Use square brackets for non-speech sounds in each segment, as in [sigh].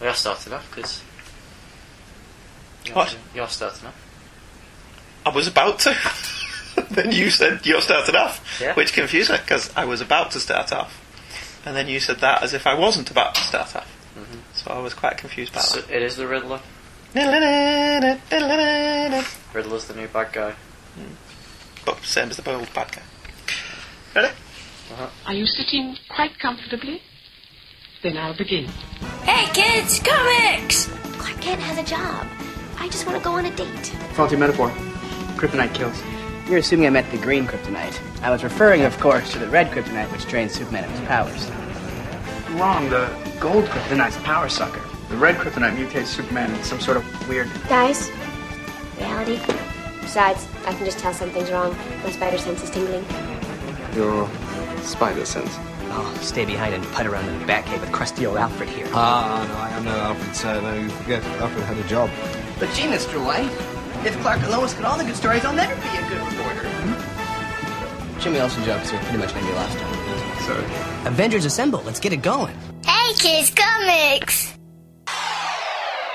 We are starting off because. What? You're starting off. I was about to. [laughs] then you said you're starting off, Yeah. which confused me because I was about to start off, and then you said that as if I wasn't about to start off. Mhm. So I was quite confused about So it is the Riddler. that. Riddler's the new bad guy. But same as the old bad guy. Ready? Are you sitting quite comfortably? Then I'll begin. Hey kids, comics! Clark Kent has a job. I just want to go on a date. Faulty metaphor. Kryptonite kills. You're assuming I meant the green kryptonite. I was referring, of course, to the red kryptonite, which drains Superman of his powers. Wrong. The gold kryptonite's a power sucker. The red kryptonite mutates Superman in some sort of weird. Guys, reality. Besides, I can just tell something's wrong. My spider sense is tingling. Your spider sense. Oh, stay behind and putt around in the Batcave with crusty old Alfred here. Ah, no, I am no Alfred, sir. No, you forget Alfred had a job. But gee, Mr. White, if Clark and Lois get all the good stories, I'll never be a good reporter. Jimmy Olsen jokes are pretty much gonna be lost on. Sorry. Avengers Assemble, let's get it going. Hey kids, comics!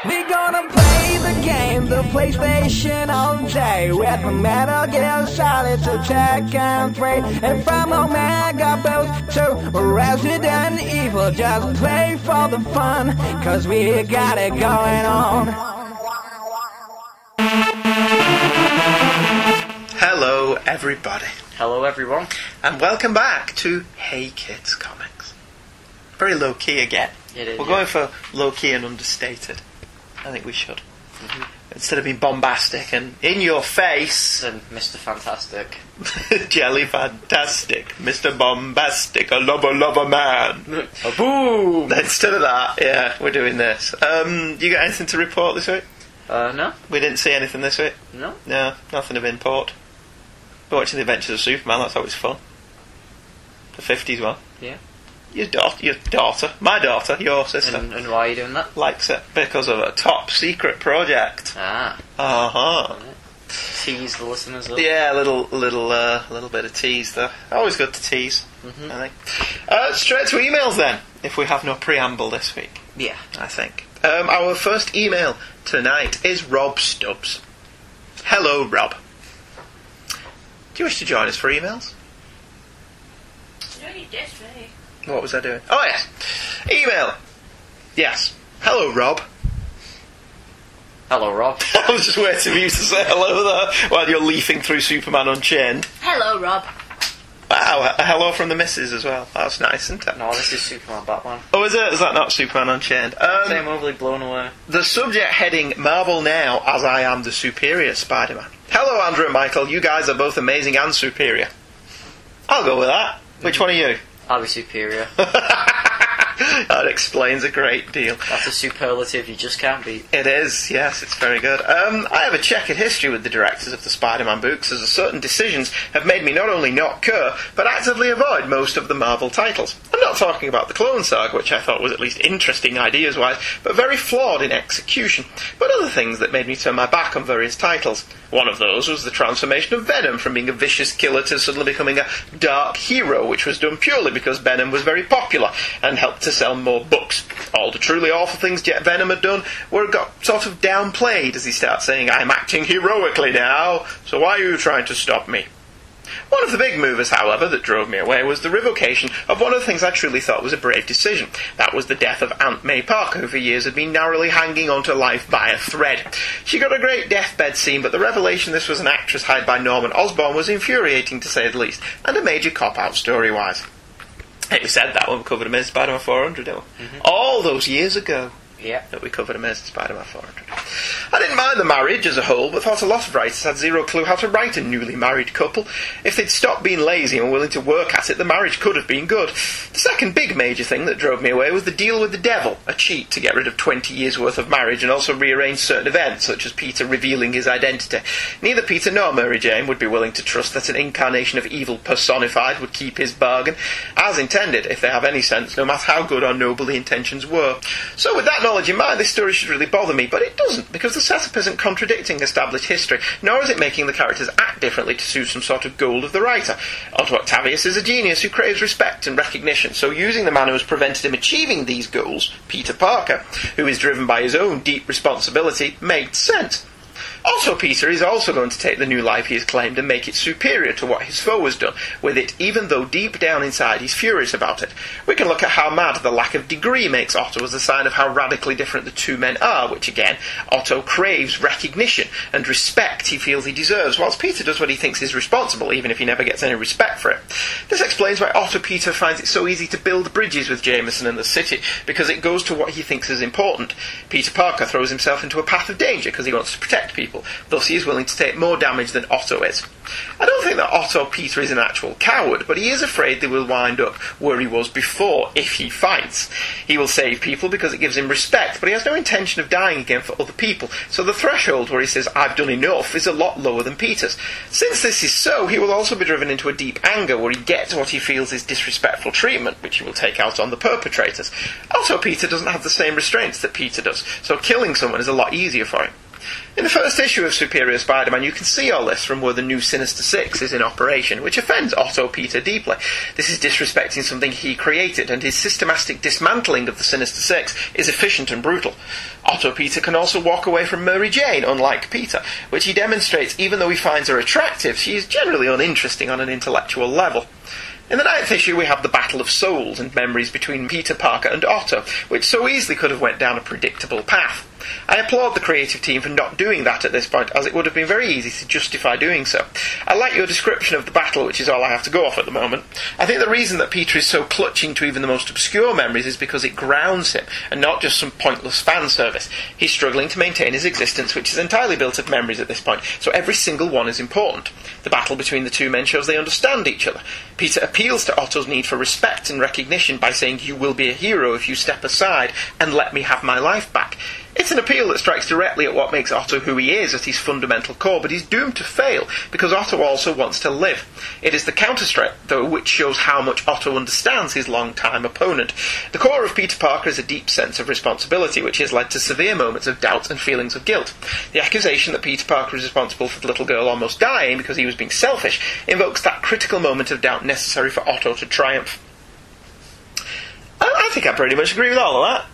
We gonna play the game, the PlayStation all day With the Metal Gear Solid to check and play And from Omega Boost to Resident Evil Just play for the fun, cause we got it going on Hello, everybody, Hello, everyone. and welcome back to Hey Kids Comics. Very low key again. It is. We're yeah. going for low key and understated. I think we should. Instead of being bombastic and in your face, And Mr. Fantastic. [laughs] jelly fantastic, Mr. Bombastic, a lover, lover man. A boom! [laughs] Instead of that, yeah, we're doing this. Um, you got anything to report this week? Uh, no? We didn't see anything this week. No? No, nothing of import. We're watching the Adventures of Superman. That's always fun. The fifties one. Yeah. Your daughter, your daughter, my daughter, your sister And, and why are you doing that? likes it because of a top secret project. Ah. Uh huh. Tease the listeners up. Yeah, a little, little, uh, little bit of tease there. Always good to tease. Mhm. I think. Uh, straight to emails then. If we have no preamble this week. Yeah. I think. Um, our first email tonight is Rob Stubbs. Hello, Rob. Do you wish to join us for emails? What was I doing? Oh, yes. Email. Yes. Hello, Rob. Hello, Rob. [laughs] I was just waiting for you to say hello there while you're leafing through Superman Unchained. Hello, Rob. Wow, a hello from the missus as well. That's nice, isn't it? No, this is Superman Batman. Oh, is it? Is that not Superman Unchained? Say Um, I'm overly blown away. the subject heading Marvel Now as I am the superior Spider Man. Hello, Andrew and Michael. You guys are both amazing and superior. I'll go with that. Which one are you? I'll be superior. [laughs] that explains a great deal. That's a superlative you just can't beat. It is, yes, it's very good. Um, I have a checkered history with the directors of the Spider-Man books, as certain decisions have made me not only not cur, but actively avoid most of the Marvel titles. I'm not talking about the Clone Saga, which I thought was at least interesting ideas-wise, but very flawed in execution, but other things that made me turn my back on various titles. One of those was the transformation of Venom from being a vicious killer to suddenly becoming a dark hero, which was done purely because Venom was very popular and helped to sell more books. All the truly awful things Jet Venom had done were got sort of downplayed as he starts saying, I'm acting heroically now, so why are you trying to stop me? One of the big movers, however, that drove me away was the revocation of one of the things I truly thought was a brave decision. That was the death of Aunt May Parker, who for years had been narrowly hanging on to life by a thread. She got a great deathbed scene, but the revelation this was an actress hired by Norman Osborn was infuriating to say the least, and a major cop-out story-wise. I [laughs] we said that we covered Amazing Spider-Man 400, didn't we? Mm-hmm. All those years ago Yeah. that we covered Amazing Spider-Man 400. I didn't mind the marriage as a whole, but thought a lot of writers had zero clue how to write a newly married couple. If they'd stopped being lazy and willing to work at it, the marriage could have been good. The second big major thing that drove me away was the deal with the devil, a cheat to get rid of 20 years' worth of marriage and also rearrange certain events, such as Peter revealing his identity. Neither Peter nor Mary Jane would be willing to trust that an incarnation of evil personified would keep his bargain, as intended, if they have any sense, no matter how good or noble the intentions were. So with that knowledge in mind, this story should really bother me, but it doesn't, because the setup isn't contradicting established history, nor is it making the characters act differently to suit some sort of goal of the writer. Otto Octavius is a genius who craves respect and recognition, so using the man who has prevented him achieving these goals, Peter Parker, who is driven by his own deep responsibility, made sense. Otto Peter is also going to take the new life he has claimed and make it superior to what his foe has done with it, even though deep down inside he's furious about it. We can look at how mad the lack of degree makes Otto as a sign of how radically different the two men are, which again, Otto craves recognition and respect he feels he deserves, whilst Peter does what he thinks is responsible, even if he never gets any respect for it. This explains why Otto Peter finds it so easy to build bridges with Jameson and the city, because it goes to what he thinks is important. Peter Parker throws himself into a path of danger because he wants to protect people. Thus, he is willing to take more damage than Otto is. I don't think that Otto Peter is an actual coward, but he is afraid they will wind up where he was before if he fights. He will save people because it gives him respect, but he has no intention of dying again for other people, so the threshold where he says, I've done enough, is a lot lower than Peter's. Since this is so, he will also be driven into a deep anger where he gets what he feels is disrespectful treatment, which he will take out on the perpetrators. Otto Peter doesn't have the same restraints that Peter does, so killing someone is a lot easier for him. In the first issue of Superior Spider-Man, you can see all this from where the new Sinister Six is in operation, which offends Otto Peter deeply. This is disrespecting something he created, and his systematic dismantling of the Sinister Six is efficient and brutal. Otto Peter can also walk away from Mary Jane, unlike Peter, which he demonstrates even though he finds her attractive, she is generally uninteresting on an intellectual level. In the ninth issue, we have the battle of souls and memories between Peter Parker and Otto, which so easily could have went down a predictable path. I applaud the creative team for not doing that at this point, as it would have been very easy to justify doing so. I like your description of the battle, which is all I have to go off at the moment. I think the reason that Peter is so clutching to even the most obscure memories is because it grounds him, and not just some pointless fan service. He's struggling to maintain his existence, which is entirely built of memories at this point, so every single one is important. The battle between the two men shows they understand each other. Peter appeals to Otto's need for respect and recognition by saying, You will be a hero if you step aside and let me have my life back. It's an appeal that strikes directly at what makes Otto who he is at his fundamental core, but he's doomed to fail because Otto also wants to live. It is the counterstrike, though, which shows how much Otto understands his long-time opponent. The core of Peter Parker is a deep sense of responsibility, which has led to severe moments of doubt and feelings of guilt. The accusation that Peter Parker is responsible for the little girl almost dying because he was being selfish invokes that critical moment of doubt necessary for Otto to triumph. I, I think I pretty much agree with all of that.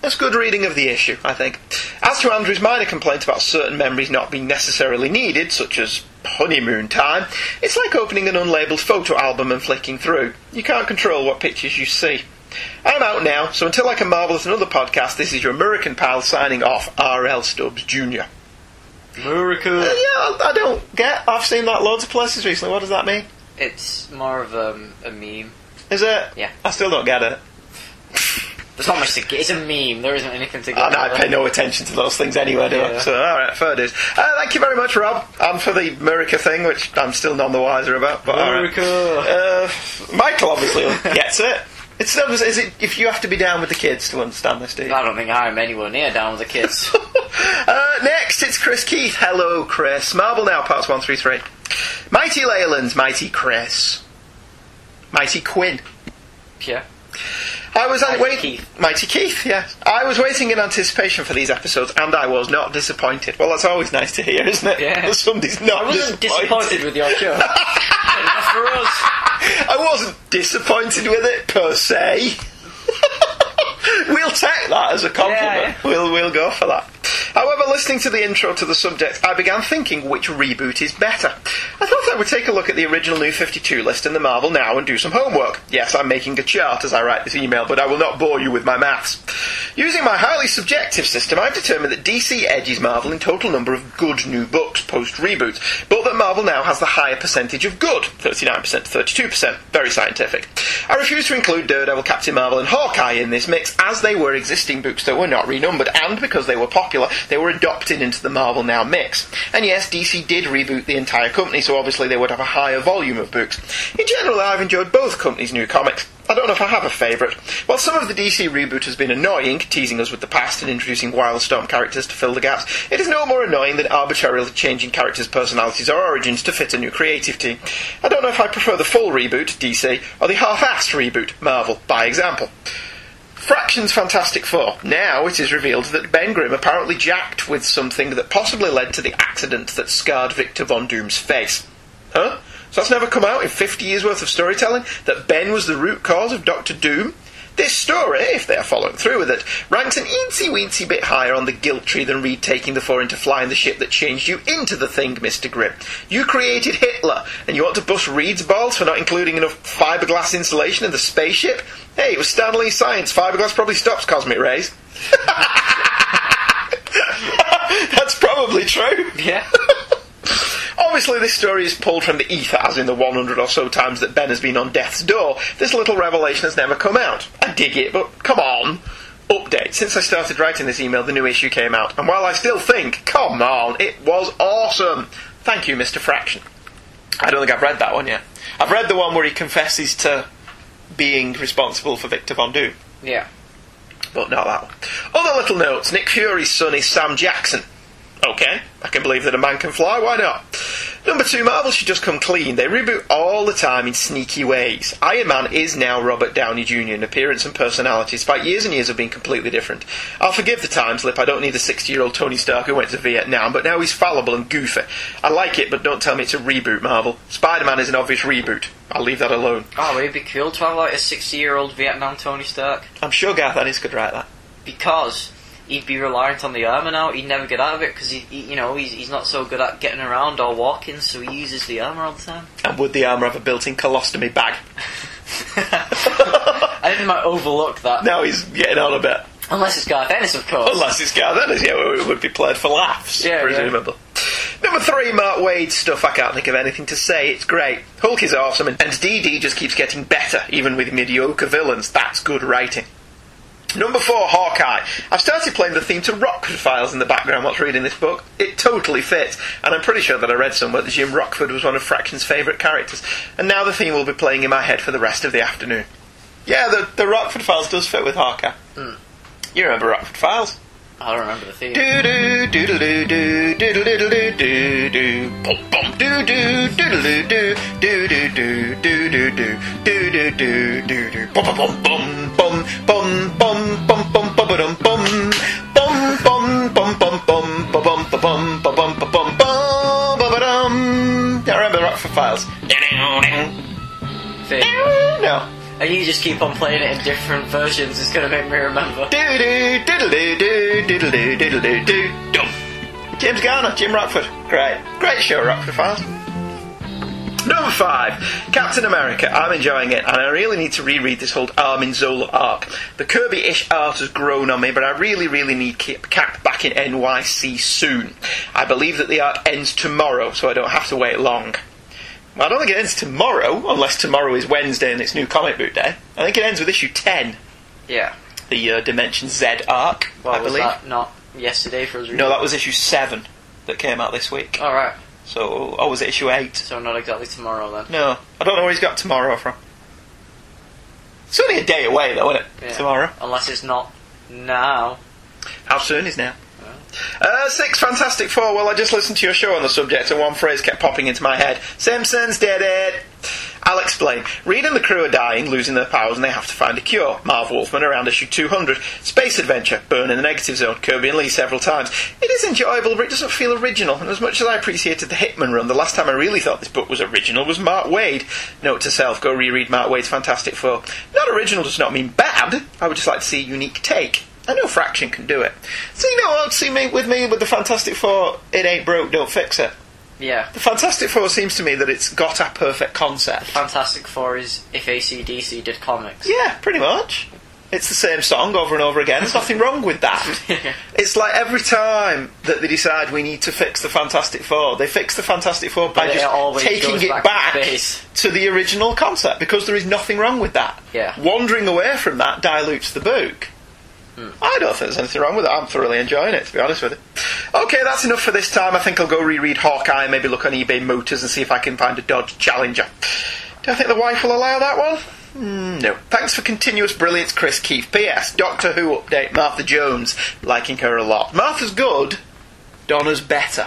That's good reading of the issue, I think. As to Andrew's minor complaint about certain memories not being necessarily needed, such as honeymoon time, it's like opening an unlabelled photo album and flicking through. You can't control what pictures you see. I'm out now, so until I can marvel at another podcast, this is your American pal signing off, R.L. Stubbs Jr. America. Uh, yeah, I don't get. I've seen that loads of places recently. What does that mean? It's more of a, a meme. Is it? Yeah. I still don't get it. There's not much to get. It's a meme. There isn't anything to get. Oh, no, I pay no attention to those things anyway, do I? So, alright, fair dues. Uh, thank you very much, Rob, and for the America thing, which I'm still none the wiser about. But, all right. Uh, Michael obviously gets it. It's not, is it if you have to be down with the kids to understand this, do you? I don't think I'm anywhere near down with the kids. [laughs] Uh, next, it's Chris Keith. Hello, Chris. Marvel Now, parts 1 through 3. Mighty Leyland, Mighty Chris. Mighty Quinn. yeah. I was Mighty wait- Keith. Mighty Keith, yes. I was waiting in anticipation for these episodes, and I was not disappointed. Well, that's always nice to hear, isn't it? Yeah. That [laughs] Somebody's not I wasn't disappointed with your show. [laughs] That's for us. I wasn't disappointed with it per se. [laughs] we'll take that as a compliment. Yeah, yeah. We'll we'll go for that. However, listening to the intro to the subject, I began thinking which reboot is better. I thought I would take a look at the original New 52 list in the Marvel Now and do some homework. Yes, I'm making a chart as I write this email, but I will not bore you with my maths. Using my highly subjective system, I've determined that DC edges Marvel in total number of good new books post reboot, but that Marvel Now has the higher percentage of good, 39% to 32%. Very scientific. I refuse to include Daredevil, Captain Marvel, and Hawkeye in this mix, as they were existing books that were not renumbered, and because they were popular, they were adopted into the Marvel Now mix. And yes, DC did reboot the entire company, so obviously they would have a higher volume of books. In general, I've enjoyed both companies' new comics. I don't know if I have a favourite. While some of the DC reboot has been annoying, teasing us with the past and introducing Wildstorm characters to fill the gaps, it is no more annoying than arbitrarily changing characters' personalities or origins to fit a new creative team. I don't know if I prefer the full reboot, DC, or the half-assed reboot, Marvel, by example. Fraction's Fantastic Four. Now it is revealed that Ben Grimm apparently jacked with something that possibly led to the accident that scarred Victor Von Doom's face. Huh? So that's never come out in 50 years worth of storytelling? That Ben was the root cause of Doctor Doom? This story, if they are following through with it, ranks an eensy weensy bit higher on the guilt tree than Reed taking the four into flying the ship that changed you into the thing, Mr. Grimm. You created Hitler, and you want to bust Reed's balls for not including enough fiberglass insulation in the spaceship? Hey, it was Stan Lee Science. Fiberglass probably stops cosmic rays. [laughs] [laughs] That's probably true. Yeah. [laughs] Obviously, this story is pulled from the ether, as in the 100 or so times that Ben has been on death's door. This little revelation has never come out. I dig it, but come on. Update. Since I started writing this email, the new issue came out, and while I still think, come on, it was awesome. Thank you, Mr. Fraction. I don't think I've read that one yet. I've read the one where he confesses to being responsible for Victor Von Doom, Yeah. but not that one. Other little notes. Nick Fury's son is Sam Jackson. Okay, I can believe that a man can fly, why not? Number two, Marvel should just come clean. They reboot all the time in sneaky ways. Iron Man is now Robert Downey Jr. in appearance and personality, despite years and years of being completely different. I'll forgive the time slip, I don't need a 60 year old Tony Stark who went to Vietnam, but now he's fallible and goofy. I like it, but don't tell me it's a reboot, Marvel. Spider Man is an obvious reboot. I'll leave that alone. Oh, it'd be cool to have like a 60 year old Vietnam Tony Stark. I'm sure Garth Ennis could write that. Because he'd be reliant on the armour now. He'd never get out of it because he, he, you know, he's, he's not so good at getting around or walking, so he uses the armour all the time. And would the armour have a built in colostomy bag? [laughs] [laughs] I think they might overlook that. Now he's getting on a bit. Unless it's Garth Ennis, of course. Unless it's Garth Ennis, yeah, it would be played for laughs, Yeah, presumably. Number three, Mark Waid stuff. I can't think of anything to say. It's great. Hulk is awesome, and DD just keeps getting better, even with mediocre villains. That's good writing. Number four, Hawkeye. I've started playing the theme to Rockford Files in the background whilst reading this book. It totally fits, and I'm pretty sure that I read somewhere that Jim Rockford was one of Fraction's favourite characters, and now the theme will be playing in my head for the rest of the afternoon. Yeah, the, the Rockford Files does fit with Hawkeye. You remember Rockford Files? I don't remember the theme. Do do do do do do do do do do bum bum do do do do do do do do do do do do do do do bum bum bum bum bum bum bum bum bum bum bum bum bum bum bum bum bum bum bum bum bum bum bum bum I remember Rockford Files. Theme. No. And you just keep on playing it in different versions. It's to make me remember. Do do diddle do do diddle do diddle do do. James Garner, Jim Rockford. Great. Great show, Rockford Files. Number five, Captain America. I'm enjoying it, and I really need to reread this whole Arnim Zola arc. The Kirby-ish art has grown on me, but I really, really need Cap back in NYC soon. I believe that the arc ends tomorrow, so I don't have to wait long. Well, I don't think it ends tomorrow, unless tomorrow is Wednesday and it's new comic book day. I think it ends with issue 10, Yeah. the uh, Dimension Z arc, Well, I was believe. that not yesterday for us? No, that was issue 7 that came out this week. Alright. So, oh, was it issue 8? So not exactly tomorrow then. No, I don't know where he's got tomorrow from. It's only a day away, though, isn't it? Yeah. Tomorrow. Unless it's not now. How soon is now? Uh, six Fantastic Four. Well, I just listened to your show on the subject, and one phrase kept popping into my head. Simpsons did it. I'll explain. Reed and the crew are dying, losing their powers, and they have to find a cure. Marv Wolfman around issue 200. Space Adventure. Byrne in the Negative Zone. Kirby and Lee several times. It is enjoyable, but it doesn't feel original. And as much as I appreciated the Hickman run, the last time I really thought this book was original was Mark Waid. Note to self: go reread Mark Waid's Fantastic Four. Not original does not mean bad. I would just like to see a unique take. I know Fraction can do it. So you know what? See me with me with the Fantastic Four. It ain't broke, don't fix it. Yeah. The Fantastic Four seems to me that it's got a perfect concept. Fantastic Four is if ACDC did comics. Yeah, pretty much. It's the same song over and over again. There's nothing wrong with that. [laughs] It's like every time that they decide we need to fix the Fantastic Four, they fix the Fantastic Four by just taking it back back, to the original concept because there is nothing wrong with that. Yeah. Wandering away from that dilutes the book. I don't think there's anything wrong with it. I'm thoroughly enjoying it, to be honest with you. Okay, that's enough for this time. I think I'll go reread Hawkeye and maybe look on eBay Motors and see if I can find a Dodge Challenger. Do I think the wife will allow that one? Mm, no. Thanks for continuous brilliance, Chris Keith. P.S. Doctor Who update. Martha Jones. Liking her a lot. Martha's good. Donna's better.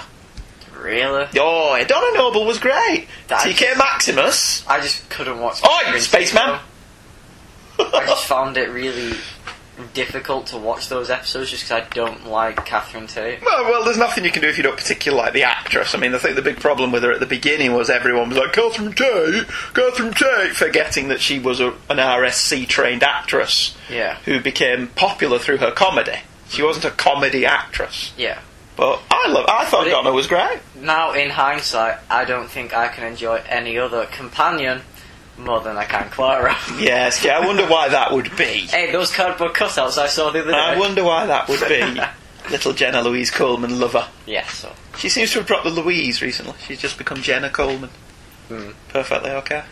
Really? Oh, yeah, Donna Noble was great. That TK just- Maximus. I just couldn't watch. Oh, Spaceman. I just found it really, difficult to watch those episodes just because I don't like Catherine Tate. Well, well, there's nothing you can do if you don't particularly like the actress. I mean, I think the big problem with her at the beginning was everyone was like, Catherine Tate, Catherine Tate, forgetting that she was a, an RSC trained actress Yeah. who became popular through her comedy. She wasn't a comedy actress. Yeah. But I love. I thought it- Donna was great. Now, in hindsight, I don't think I can enjoy any other companion more than I can Clara. [laughs] Yes, yeah. I wonder why that would be. hey, those cardboard cutouts I saw the other day. I wonder why that would be. [laughs] Little Jenna Louise Coleman lover. Yeah, so. She seems to have dropped the Louise recently. She's just become Jenna Coleman. Hmm. Perfectly okay.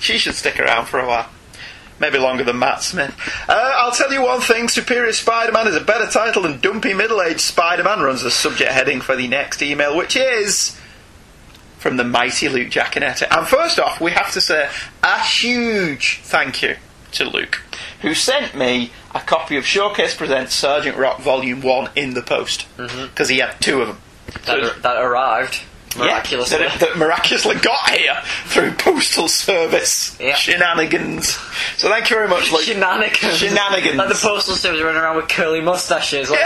She should stick around for a while. Maybe longer than Matt Smith. Uh, I'll tell you one thing Superior Spider Man is a better title than Dumpy Middle Aged Spider Man, runs the subject heading for the next email, which is from the mighty Luke Giaconetti. And first off, we have to say a huge thank you to Luke, who sent me a copy of Showcase Presents Sergeant Rock Volume 1 in the post, mm-hmm. because he had two of them. That, that arrived miraculously. Yeah, that, that miraculously got here through postal service Yeah. shenanigans. So thank you very much, Luke. Shenanigans. Shenanigans. Like the postal service running around with curly mustaches, like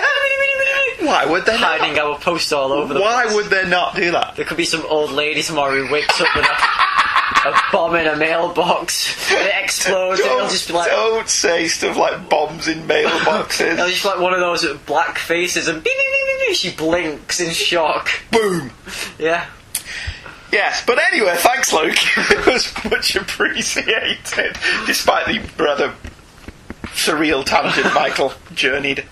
Why would they hiding not? our post all over the Why place. would they not do that? There could be some old lady tomorrow who wakes up with a, [laughs] a bomb in a mailbox. It explodes and it'll Don't, just be like don't say stuff like bombs in mailboxes. it'll just be like one of those with black faces and beep, beep, beep, beep, beep. she blinks in shock. Boom. Yeah. Yes, but anyway, thanks, Luke. [laughs] it was much appreciated, despite the rather surreal tangent [laughs] Michael journeyed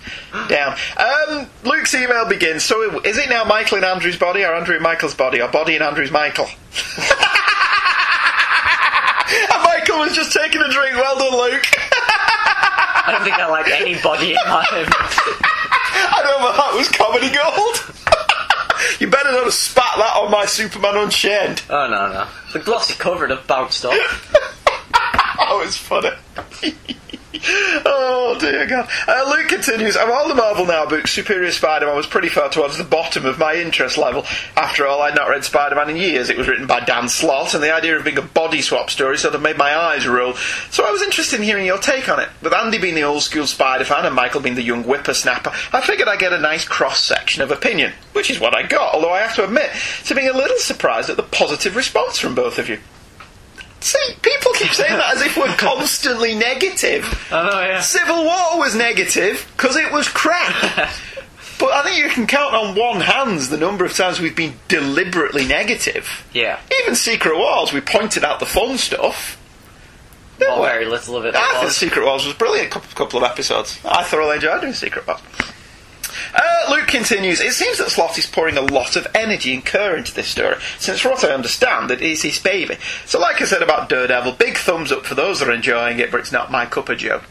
down. Um, Luke's email begins. So, is it now Michael in Andrew's body, or Andrew in Michael's body, or body in Andrew's Michael? [laughs] and Michael was just taking a drink. Well done, Luke. I don't think I like anybody in my [laughs] I don't know if that was comedy gold. you better not have spat that on my Superman Unchained. Oh no no. The glossy cover had bounced off. Oh, it's funny. [laughs] oh dear God. Uh, Luke continues. Of all the Marvel Now books, Superior Spider-Man was pretty far towards the bottom of my interest level. After all, I'd not read Spider-Man in years. It was written by Dan Slott, and the idea of being a body swap story sort of made my eyes roll. So I was interested in hearing your take on it. With Andy being the old school Spider fan and Michael being the young whippersnapper, I figured I'd get a nice cross section of opinion, which is what I got. Although I have to admit to being a little surprised at the positive response from both of you. See, people keep saying that as if we're constantly negative. I know, yeah. Civil War was negative because it was crap. [laughs] but I think you can count on one hand the number of times we've been deliberately negative. Yeah. Even Secret Wars, we pointed out the fun stuff. Well, very little of it. I think was. Secret Wars was brilliant. Couple, couple of episodes. I thoroughly enjoyed doing Secret Wars. Uh, Luke continues. It seems that Slott is pouring a lot of energy and care into this story, since from what I understand, it is his baby. So, like I said about Daredevil, big thumbs up for those that are enjoying it, but it's not my cup of joe.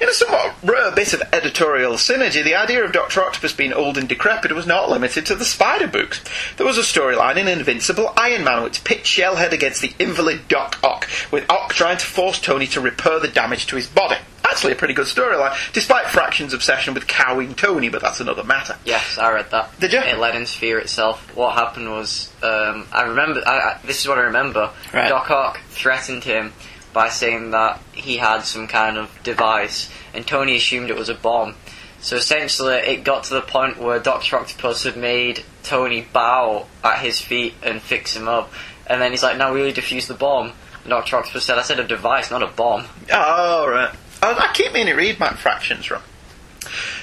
In a somewhat rare bit of editorial synergy, the idea of Doctor Octopus being old and decrepit was not limited to the Spider books. There was a storyline in Invincible Iron Man which pit Shellhead against the invalid Doc Ock, with Ock trying to force Tony to repair the damage to his body. Actually, a pretty good storyline, despite Fraction's obsession with cowing Tony, but that's another matter. Yes, I read that. Did you? It led into Fear itself. What happened was, um, I remember. I, I, this is what I remember. Right. Doc Ock threatened him by saying that he had some kind of device, and Tony assumed it was a bomb. So essentially, it got to the point where Doctor Octopus had made Tony bow at his feet and fix him up, and then he's like, "Now we really defuse the bomb." And Doctor Octopus said, "I said a device, not a bomb." Oh, right. I, I keep meaning to read Matt Fraction's run.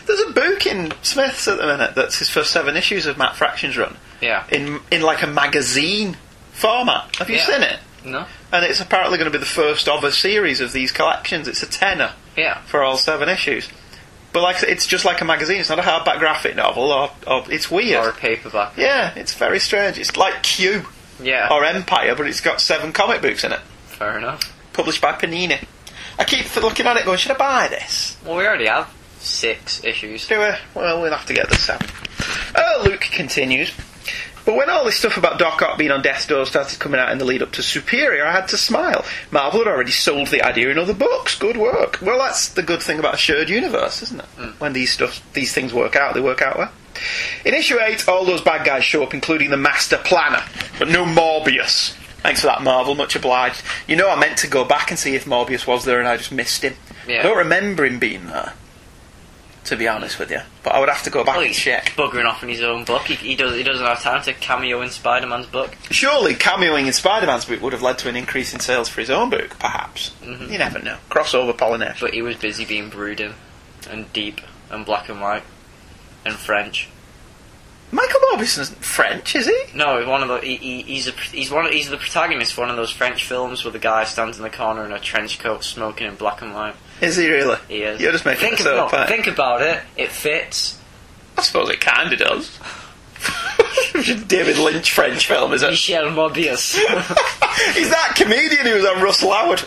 There's a book in Smith's at the minute that's his first seven issues of Matt Fraction's run. Yeah. In in like a magazine format. Have you Yeah. seen it? No. And it's apparently going to be the first of a series of these collections. It's a tenner Yeah. for all seven issues. But like it's just like a magazine. It's not a hardback graphic novel, or, or it's weird. Or a paperback. yeah, it's very strange. It's like Q Yeah. or Empire, but it's got seven comic books in it, Fair enough. published by Panini. I keep looking at it, going, should I buy this? Well, we already have six issues. Do we? Well, we'll have to get the seven. Uh, Luke continues. But when all this stuff about Doc Ock being on death's door started coming out in the lead up to Superior, I had to smile. Marvel had already sold the idea in other books. Good work. Well, that's the good thing about a shared universe, isn't it? When these stuff, these things work out, they work out well. In issue eight, all those bad guys show up, including the Master Planner, but no Morbius. Thanks for that, Marvel. Much obliged. You know, I meant to go back and see if Morbius was there, and I just missed him. Yeah. I don't remember him being there. to be honest with you. But I would have to go back Well, and check. buggering off in his own book. He, he does. He doesn't have time to cameo in Spider-Man's book. Surely cameoing in Spider-Man's book would have led to an increase in sales for his own book, perhaps. Mhm. You never know. Crossover pollination. But he was busy being brooding and deep and black and white and French. Michael Morbius isn't French, is he? No, one of the he, he, he's a, he's one of, he's the protagonist for one of those French films where the guy stands in the corner in a trench coat, smoking in black and white. Is he really? He is. You're just making think up. about, aren't think about it. It fits. I suppose it kind of does. [laughs] David Lynch French film, is it? Michel Mobius. [laughs] He's that comedian who was on Russell Howard.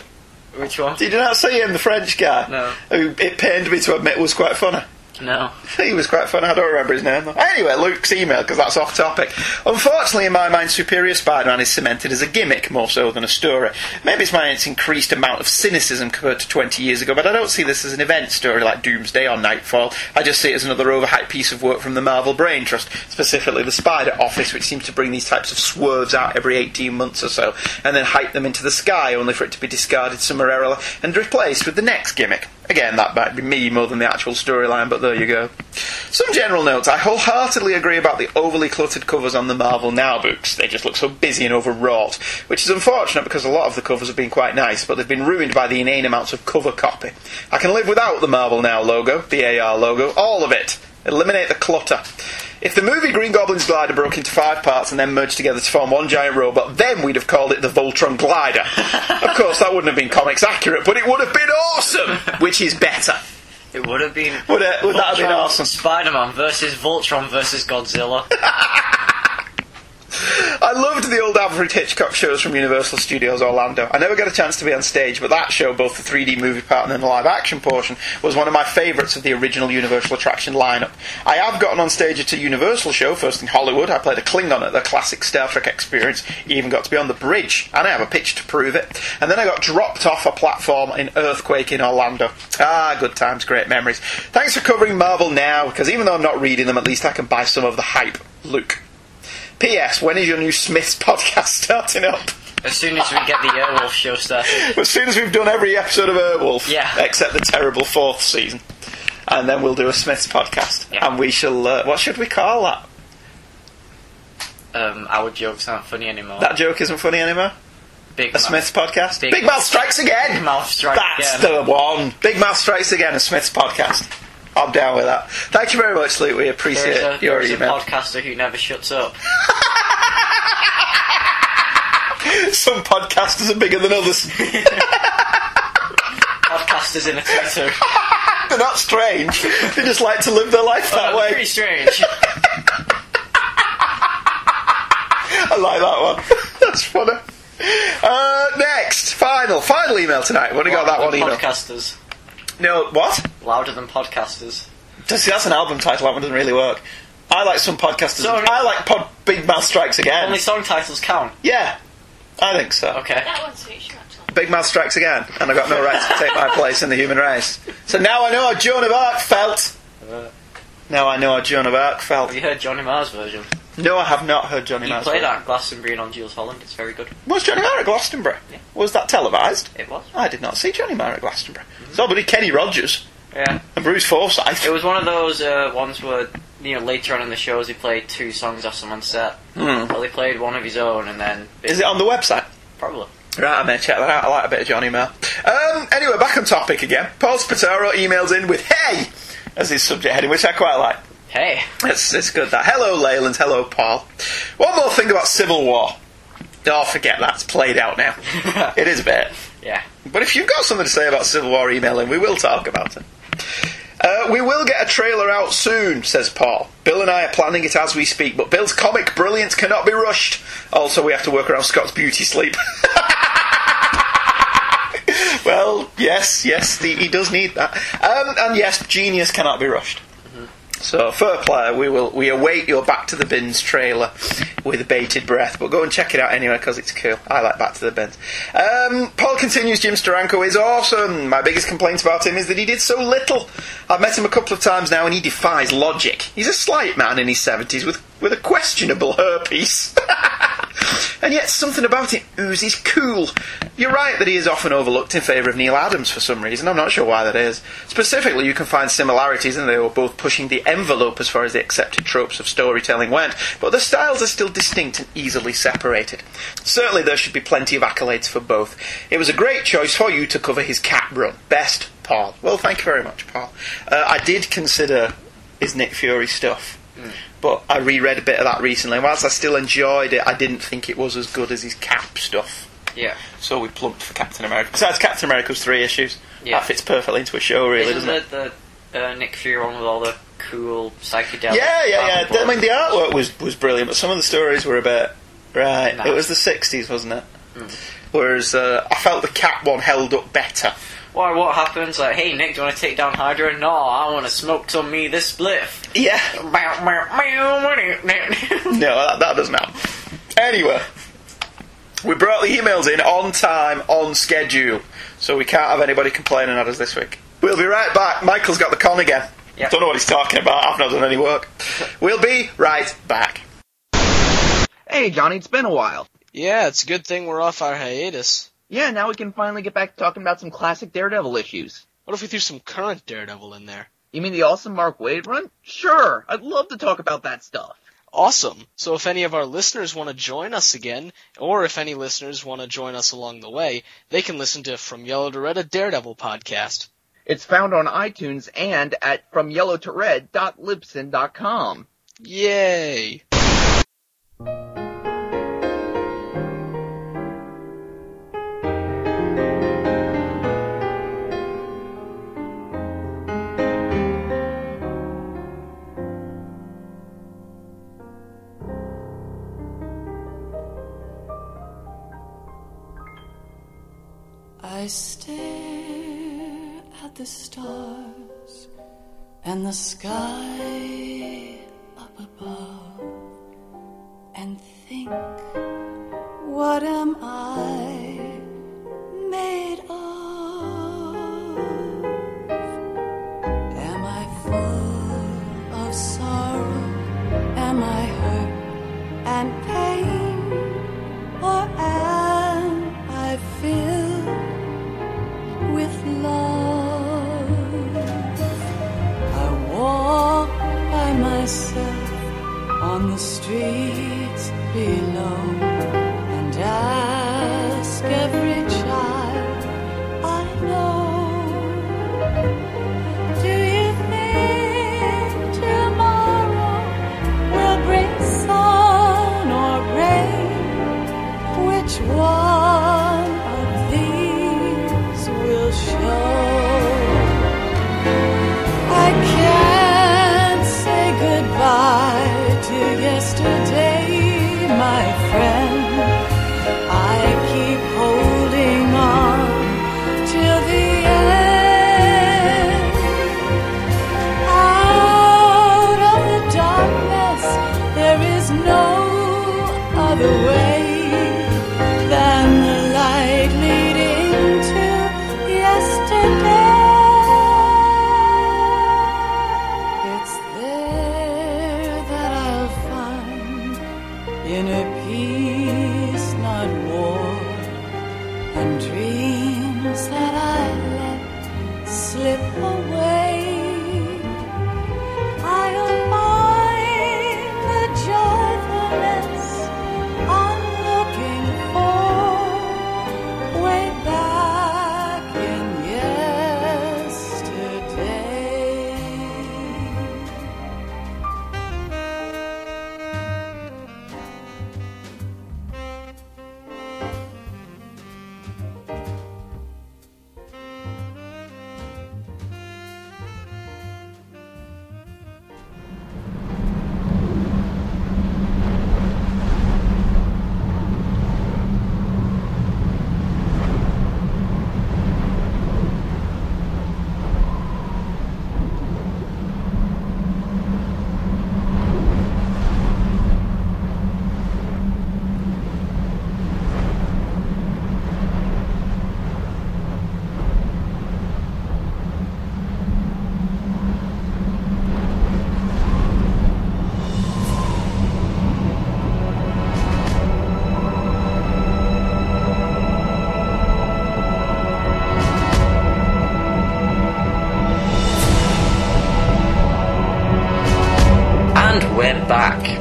Which one? Did you not see him, the French guy? No. Who it pained me to admit was quite funny. No. [laughs] He was quite fun. I don't remember his name though. Anyway, Luke's email because that's off topic. Unfortunately, in my mind, Superior Spider-Man is cemented as a gimmick more so than a story. Maybe it's my increased amount of cynicism compared to 20 years ago, but I don't see this as an event story like Doomsday or Knightfall. I just see it as another overhyped piece of work from the Marvel Brain Trust, specifically the Spider Office, which seems to bring these types of swerves out every 18 months or so, and then hype them into the sky, only for it to be discarded summarily and replaced with the next gimmick. Again, that might be me more than the actual storyline, but there you go. Some general notes. I wholeheartedly agree about the overly cluttered covers on the Marvel Now books. They just look so busy and overwrought, which is unfortunate because a lot of the covers have been quite nice, but they've been ruined by the inane amounts of cover copy. I can live without the Marvel Now logo, the AR logo, all of it. Eliminate the clutter. If the movie Green Goblin's glider broke into five parts and then merged together to form one giant robot, then we'd have called it the Voltron glider. [laughs] of course, that wouldn't have been comics accurate, but it would have been awesome! Which is better. It would have been. Would it- would that have been awesome? Spider-Man versus Voltron versus Godzilla. [laughs] I loved the old Alfred Hitchcock shows from Universal Studios Orlando. I never got a chance to be on stage, but that show, both the 3D movie part and then the live action portion, was one of my favourites of the original Universal attraction lineup. I have gotten on stage at a Universal show, first in Hollywood. I played a Klingon at the classic Star Trek experience, even got to be on the bridge, and I have a picture to prove it. And then I got dropped off a platform in Earthquake in Orlando. Ah, good times, great memories. Thanks for covering Marvel now, because even though I'm not reading them, at least I can buy some of the hype. Luke. P.S. When is your new Smiths podcast [laughs] starting up? As soon as we get the Airwolf show started. [laughs] As soon as we've done every episode of Airwolf, Yeah. except the terrible fourth season, and then we'll do a Smiths podcast, Yeah. and we shall. Uh, what should we call that? Um, our jokes aren't funny anymore. That joke isn't funny anymore. Big A Mouth- Smiths podcast. Big Big, Mouth strikes again. Big Mouth strikes That's again. the one. Big Mouth strikes again. A Smiths podcast. I'm down with that. Thank you very much, Luke. We appreciate a, your there's a podcaster who never shuts up. [laughs] Some podcasters are bigger than others. [laughs] Podcasters in a Twitter. [laughs] They're not strange. They just like to live their life that Oh, way. Pretty strange. I like that one. That's funny. Uh, next, final, final email tonight. We've only got that one email. Podcasters. No, what? Louder than podcasters. See, that's an album title. That one doesn't really work. I like some podcasters. So- I like Pod Big Mouth Strikes Again. Only song titles count. yeah, I think so. Okay. That one suits you, actually. Big Mouth Strikes Again, and I've got no right to take my [laughs] place in the human race. So now I know how Joan of Arc felt. Uh, Now I know how Joan of Arc felt. have you heard Johnny Marr's version? No, I have not heard Johnny You Marr's play version. that Glastonbury on Jools Holland. It's very good. Was Johnny Marr at Glastonbury? Yeah. Was that televised? It was. I did not see Johnny Marr at Glastonbury. So, but Kenny Rogers Yeah. and Bruce Forsyth. It was one of those uh, ones where you know later on in the shows he played two songs off someone's set. Hmm. Well, he played one of his own and then Is it on the website? probably. Right, I may check that out. I like a bit of Johnny Marr. Um, anyway, back on topic again. Paul Spataro emails in with "Hey" as his subject heading, which I quite like. Hey, It's, it's good that. Hello, Leyland. Hello, Paul. One more thing about Civil War. Oh, forget that. It's played out now. [laughs] it is a bit. yeah. But if you've got something to say about Civil War, email in. We will talk about it. Uh, we will get a trailer out soon, says Paul. Bill and I are planning it as we speak, but Bill's comic brilliance cannot be rushed. Also, we have to work around Scott's beauty sleep. [laughs] [laughs] well, yes, yes, the, he does need that. Um, and yes, genius cannot be rushed. So, fair play. We will. We await your Back to the Bins trailer with bated breath. But go and check it out anyway because it's cool. I like Back to the Bins. Um, Paul continues. Jim Steranko is awesome. My biggest complaint about him is that he did so little. I've met him a couple of times now, and he defies logic. He's a slight man in his seventies with with a questionable hairpiece. [laughs] And yet something about him oozes cool. You're right that he is often overlooked in favour of Neal Adams for some reason. I'm not sure why that is. Specifically, you can find similarities in they were both pushing the envelope as far as the accepted tropes of storytelling went, but the styles are still distinct and easily separated. Certainly, there should be plenty of accolades for both. It was a great choice for you to cover his Cap run. Best, Paul. Well, thank you very much, Paul. Uh, I did consider his Nick Fury stuff. But I reread a bit of that recently, and whilst I still enjoyed it, I didn't think it was as good as his Cap stuff. Yeah. So we plumped for Captain America. Besides, Captain America's three issues. Yeah. That fits perfectly into a show, really, Isn't doesn't it? it the uh, Nick Fury one with all the cool psychedelic? Yeah, yeah, yeah. I mean, the artwork was, was brilliant, but some of the stories were a bit. Right. It was the 60s, wasn't it? Whereas uh, I felt the Cap one held up better. Why? What happens? Like, hey Nick, do you want to take down Hydra? No, I want to smoke some me this spliff. Yeah. yeah. No, that, that doesn't happen. Anyway, we brought the emails in on time, on schedule, so we can't have anybody complaining at us this week. We'll be right back. Michael's got the con again. Yep. Don't know what he's talking about. I've not done any work. We'll be right back. Hey, Johnny, it's been a while. Yeah, it's a good thing we're off our hiatus. Yeah, now we can finally get back to talking about some classic Daredevil issues. What if we threw some current Daredevil in there? You mean the awesome Mark Waid run? Sure, I'd love to talk about that stuff. Awesome. So if any of our listeners want to join us again, or if any listeners want to join us along the way, they can listen to From Yellow to Red, a Daredevil podcast. It's found on iTunes and at fromyellowtored.libsyn.com. Yay! Stare at the stars and the sky up above and think, what am I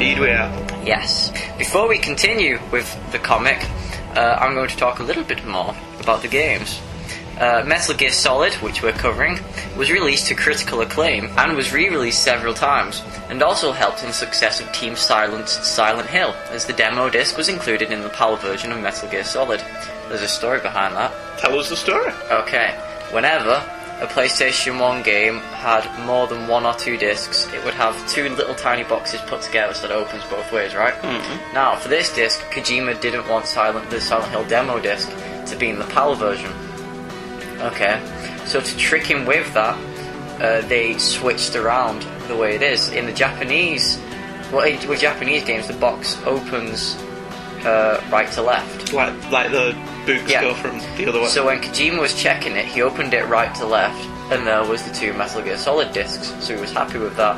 Indeed we are. Yes. Before we continue with the comic, uh, I'm going to talk a little bit more about the games. Uh, Metal Gear Solid, which we're covering, was released to critical acclaim and was re-released several times, and also helped in the success of Team Silent's Silent Hill, as the demo disc was included in the PAL version of Metal Gear Solid. There's a story behind that. Tell us the story. Okay. Whenever a PlayStation 1 game had more than one or two discs, it would have two little tiny boxes put together so that it opens both ways, right? Mhm. Now, for this disc, Kojima didn't want Silent, the Silent Hill demo disc to be in the PAL version. Okay. So to trick him with that, uh, they switched around the way it is. In the Japanese, well, in- with Japanese games, the box opens uh, right to left. Like like the books Yeah. go from the other way. So when Kojima was checking it, he opened it right to left, and there was the two Metal Gear Solid discs. So he was happy with that.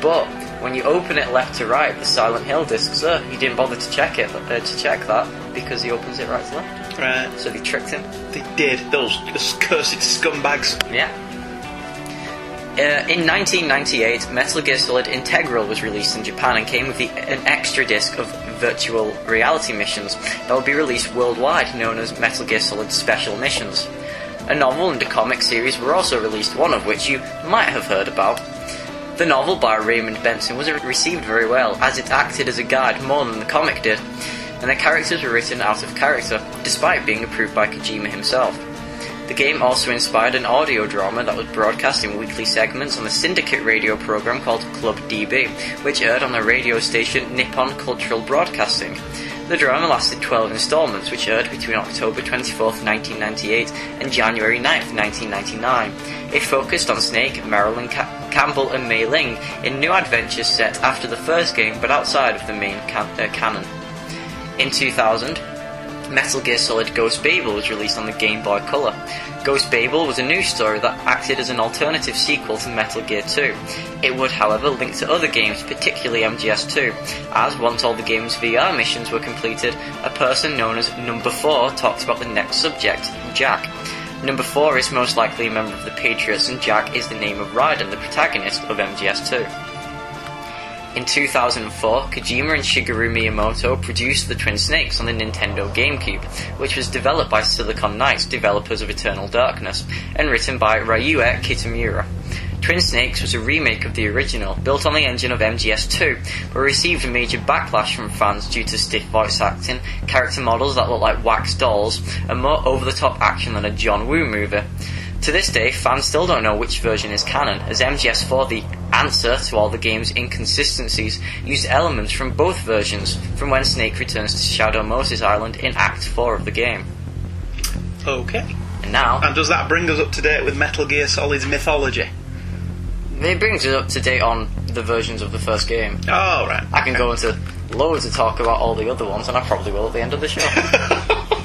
But when you open it left to right, the Silent Hill discs are. He didn't bother to check it uh, to check that because he opens it right to left. Right. So they tricked him. They did. Those, those cursed scumbags. Yeah. Uh, in 1998, Metal Gear Solid Integral was released in Japan and came with the, an extra disc of virtual reality missions that would be released worldwide, known as Metal Gear Solid Special Missions. A novel and a comic series were also released, one of which you might have heard about. The novel by Raymond Benson was received very well, as it acted as a guide more than the comic did, and the characters were written out of character, despite being approved by Kojima himself. The game also inspired an audio drama that was broadcast in weekly segments on the syndicate radio program called Club DB, which aired on the radio station Nippon Cultural Broadcasting. The drama lasted 12 installments, which aired between October 24th, 1998 and January 9th, 1999. It focused on Snake, Marilyn Ca- Campbell, and Mei Ling in new adventures set after the first game but outside of the main can- uh, canon. In 2000, Metal Gear Solid Ghost Babel was released on the Game Boy Color. Ghost Babel was a news story that acted as an alternative sequel to Metal Gear 2. It would, however, link to other games, particularly MGS2, as once all the game's VR missions were completed, a person known as Number 4 talked about the next subject, Jack. Number 4 is most likely a member of the Patriots, and Jack is the name of Raiden, the protagonist of MGS2. In 2004, Kojima and Shigeru Miyamoto produced the Twin Snakes on the Nintendo GameCube, which was developed by Silicon Knights, developers of Eternal Darkness, and written by Ryuhei Kitamura. Twin Snakes was a remake of the original, built on the engine of MGS2, but received a major backlash from fans due to stiff voice acting, character models that look like wax dolls, and more over-the-top action than a John Woo movie. To this day, fans still don't know which version is canon, as MGS4, the answer to all the game's inconsistencies, used elements from both versions, from when Snake returns to Shadow Moses Island in Act 4 of the game. Okay. And now, And does that bring us up to date with Metal Gear Solid's mythology? it brings us up to date on the versions of the first game. Oh, right. I can go into loads of talk about all the other ones, and I probably will at the end of the show. [laughs]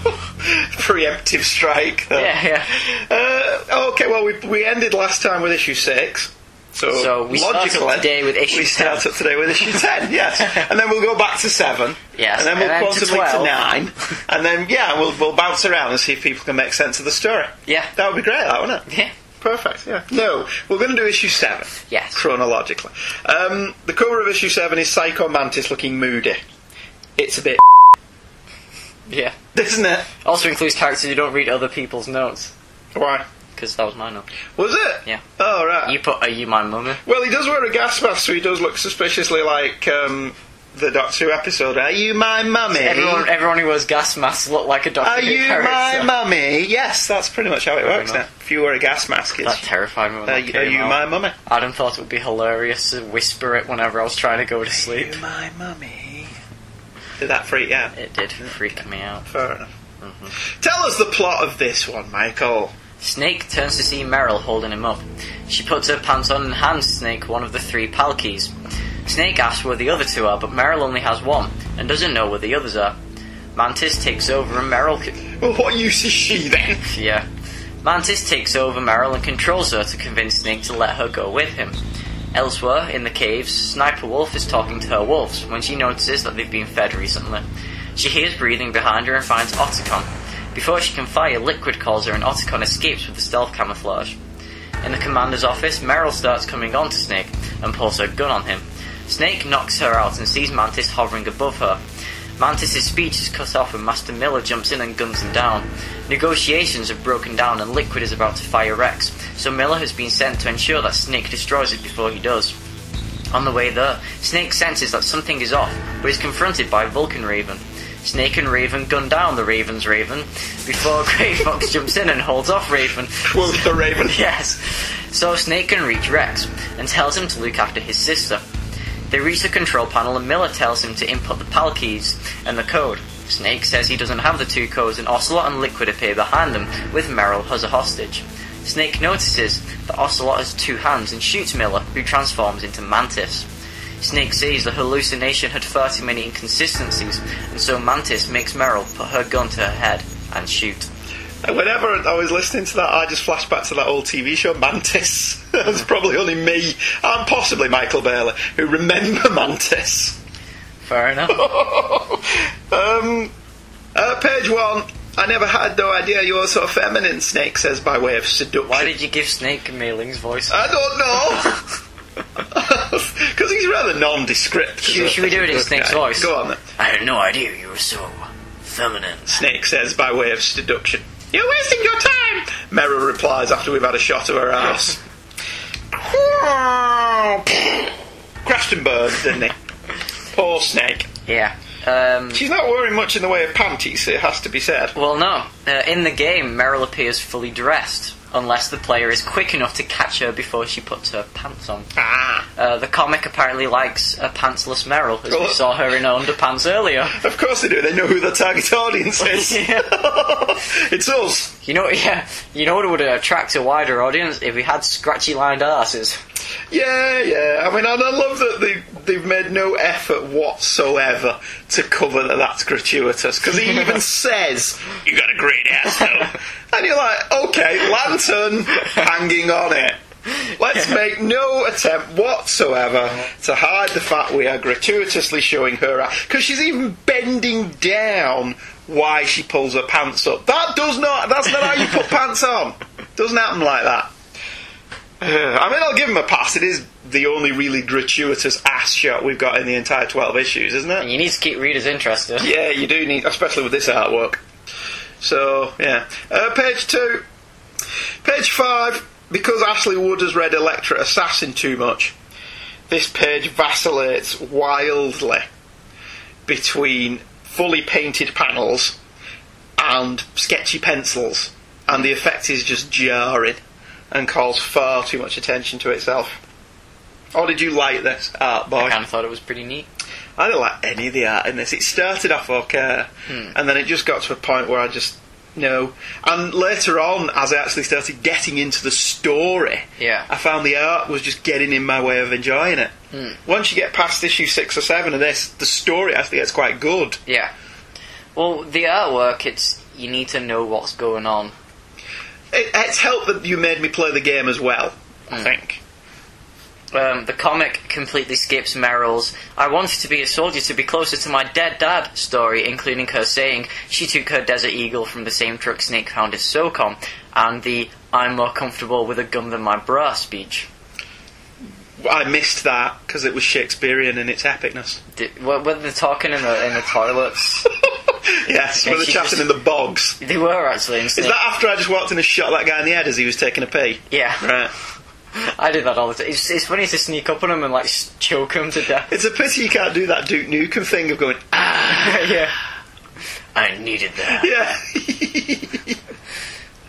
Preemptive strike. though. yeah, yeah. Uh, okay, well, we, we ended last time with issue 6. So, So we start logically, today with issue we start 10. up today with issue 10, [laughs] yes. and then we'll go back to 7. Yes, And then we'll and then to possibly to, 12. 9. [laughs] And then, yeah, we'll, we'll bounce around and see if people can make sense of the story. Yeah. That would be great, that wouldn't it? Yeah. Perfect, yeah. No, we're going to do issue 7. Yes. Chronologically. Um, the cover of issue 7 is Psycho Mantis looking moody. It's a bit Yeah. isn't it? Also includes characters who don't read other people's notes, Why? because that was my note. Was it? Yeah. Oh, right. You put, are you my mummy? Well, he does wear a gas mask, so he does look suspiciously like um, the Doctor Who episode. Are you my mummy? Everyone, everyone who wears gas masks look like a Doctor Are Who you character. my mummy? Yes, that's pretty much how it works now. If you wear a gas mask, it's, That terrified me when are, that you- are you out. my mummy? Adam thought it would be hilarious to whisper it whenever I was trying to go to sleep. Are you my mummy? Did that freak you out? It did freak me out. Fair enough. Mm-hmm. Tell us the plot of this one, Michael. Snake turns to see Meryl holding him up. She puts her pants on and hands Snake one of the three PAL keys. Snake asks where the other two are, but Meryl only has one and doesn't know where the others are. Mantis takes over and Meryl. c- Well, what use is she then? Yeah. Mantis takes over Meryl and controls her to convince Snake to let her go with him. Elsewhere, in the caves, Sniper Wolf is talking to her wolves when she notices that they've been fed recently. She hears breathing behind her and finds Otacon. Before she can fire, Liquid calls her and Otacon escapes with the stealth camouflage. In the commander's office, Meryl starts coming on to Snake and pulls her gun on him. Snake knocks her out and sees Mantis hovering above her. Mantis' speech is cut off when Master Miller jumps in and guns him down. Negotiations have broken down and Liquid is about to fire Rex, so Miller has been sent to ensure that Snake destroys it before he does. On the way there, Snake senses that something is off, but is confronted by Vulcan Raven. Snake and Raven gun down the Raven's Raven before [laughs] Grey Fox jumps in and holds off Raven. Quote the Raven. [laughs] yes. So Snake can reach Rex and tells him to look after his sister. They reach the control panel and Miller tells him to input the PAL keys and the code. Snake says he doesn't have the two codes and Ocelot and Liquid appear behind them with Meryl as a hostage. Snake notices that Ocelot has two hands and shoots Miller, who transforms into Mantis. Snake sees the hallucination had far too many inconsistencies, and so Mantis makes Meryl put her gun to her head and shoot. [laughs] Whenever I was listening to that, I just flashed back to that old TV show, Mantis. [laughs] That's probably only me, and possibly Michael Bailey, who remember [laughs] Mantis. Fair enough. um, uh, page one. I never had no idea you were so feminine, Snake says by way of seduction. Why did you give Snake Mei Ling's voice? I don't know. Because he's rather nondescript. Should, should we do it in Snake's guy. voice? Go on then. I had no idea you were so feminine. Snake says by way of seduction. You're wasting your time! Meryl replies after we've had a shot of her ass. [laughs] Crashed and burned, didn't he? Poor Snake. Yeah. Um, She's not wearing much in the way of panties, it has to be said. well, no. Uh, in the game, Meryl appears fully dressed, unless the player is quick enough to catch her before she puts her pants on. Ah. Uh, the comic apparently likes a pantsless Meryl, as we Oh. saw her in her underpants earlier. [laughs] Of course they do, they know who the target audience [laughs] is. [laughs] it's us. You know, yeah, you know what would attract a wider audience if we had scratchy lined asses. Yeah, yeah. I mean, and I love that they, they've made no effort whatsoever to cover that that's gratuitous. Because he even says, You got a great ass, though. and you're like, Okay, lantern hanging on it. Let's make no attempt whatsoever to hide the fact we are gratuitously showing her ass. Because she's even bending down why she pulls her pants up. That does not, that's not how you put pants on. Doesn't happen like that. [sighs] I mean, I'll give him a pass. It is the only really gratuitous ass shot we've got in the entire 12 issues, isn't it? You need to keep readers interested. Yeah, you do need, especially with this artwork. So, yeah. Uh, page two. Page five. Because Ashley Wood has read Elektra Assassin too much, this page vacillates wildly between fully painted panels and sketchy pencils, and the effect is just jarring and calls far too much attention to itself. Or did you like this art, boy? I kind of thought it was pretty neat. I didn't like any of the art in this. It started off okay, Hmm. and then it just got to a point where I just no. And later on, as I actually started getting into the story, Yeah. I found the art was just getting in my way of enjoying it. Hmm. Once you get past issue six or seven of this, the story actually gets quite good. Yeah. Well, the artwork, it's you need to know what's going on. It, it's helped that you made me play the game as well. I Hmm. think. Um, the comic completely skips Meryl's I wanted to be a soldier to be closer to my dead dad story, including her saying she took her Desert Eagle from the same truck Snake found his SOCOM, and the I'm more comfortable with a gun than my bra speech. I missed that because it was Shakespearean in its epicness. Did, were, were they talking in the in the toilets? [laughs] Yes, And with the she chatting just- in the bogs. they were actually. Is that after I just walked in and shot that guy in the head as he was taking a pee? Yeah, Right. I did that all the time. It's, it's funny to sneak up on him and like choke him to death. It's a pity you can't do that Duke Nukem thing of going, ah, [laughs] yeah. I needed that. yeah. [laughs]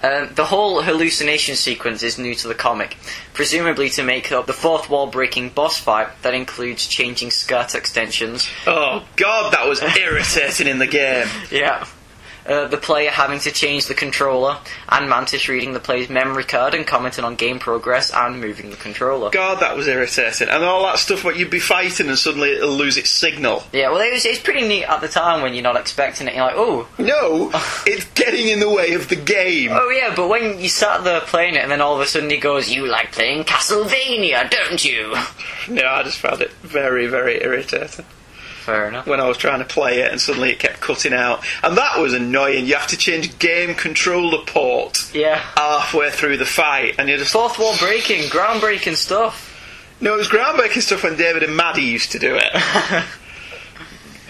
Um, the whole hallucination sequence is new to the comic, presumably to make up the fourth wall breaking boss fight that includes changing skirt extensions. oh, God, that was irritating in the game. [laughs] Yeah. Uh, the player having to change the controller, and Mantis reading the player's memory card and commenting on game progress and moving the controller. God, that was irritating. And all that stuff where you'd be fighting and suddenly it'll lose its signal. Yeah, well, it was, it's pretty neat at the time when you're not expecting it. You're like, oh, No, [laughs] it's getting in the way of the game. oh yeah, but when you sat there playing it, and then all of a sudden he goes, "You like playing Castlevania, don't you?" No, I just found it very, very irritating. Fair enough. when I was trying to play it and suddenly it kept cutting out. And that was annoying. You have to change game controller port Yeah. halfway through the fight and you're just Fourth wall breaking, groundbreaking stuff. No, it was groundbreaking stuff when David and Maddie used to do it. [laughs]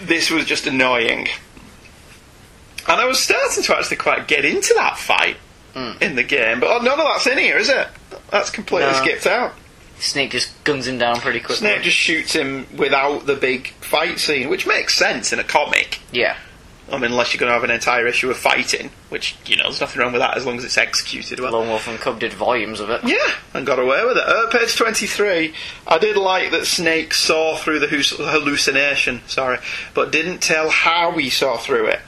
this was just annoying. And I was starting to actually quite get into that fight hmm. in the game, but oh, none of that's in here, is it? That's completely No. skipped out. Snake just guns him down pretty quickly. Snake just shoots him without the big fight scene, which makes sense in a comic. Yeah. I mean, unless you're going to have an entire issue of fighting, which, you know, there's nothing wrong with that as long as it's executed well. Lone Wolf and Cub did volumes of it. Yeah, and got away with it. Uh, page 23, I did like that Snake saw through the hallucination, sorry, but didn't tell how he saw through it.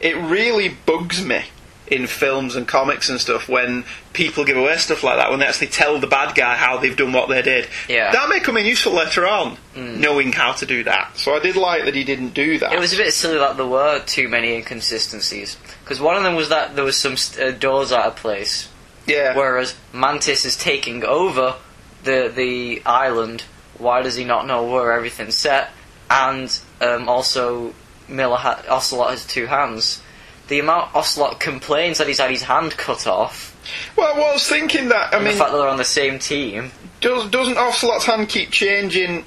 It really bugs me in films and comics and stuff when people give away stuff like that, when they actually tell the bad guy how they've done what they did. Yeah. That may come in useful later on, Mm. knowing how to do that. So I did like that he didn't do that. It was a bit silly that there were too many inconsistencies. Because one of them was that there was some uh, doors out of place. Yeah. Whereas Mantis is taking over the the island. Why does he not know where everything's set? And um, also, Miller ha- Ocelot has two hands. The amount Ocelot complains that he's had his hand cut off. Well, I was thinking that, I mean, the fact that they're on the same team. does, doesn't Ocelot's hand keep changing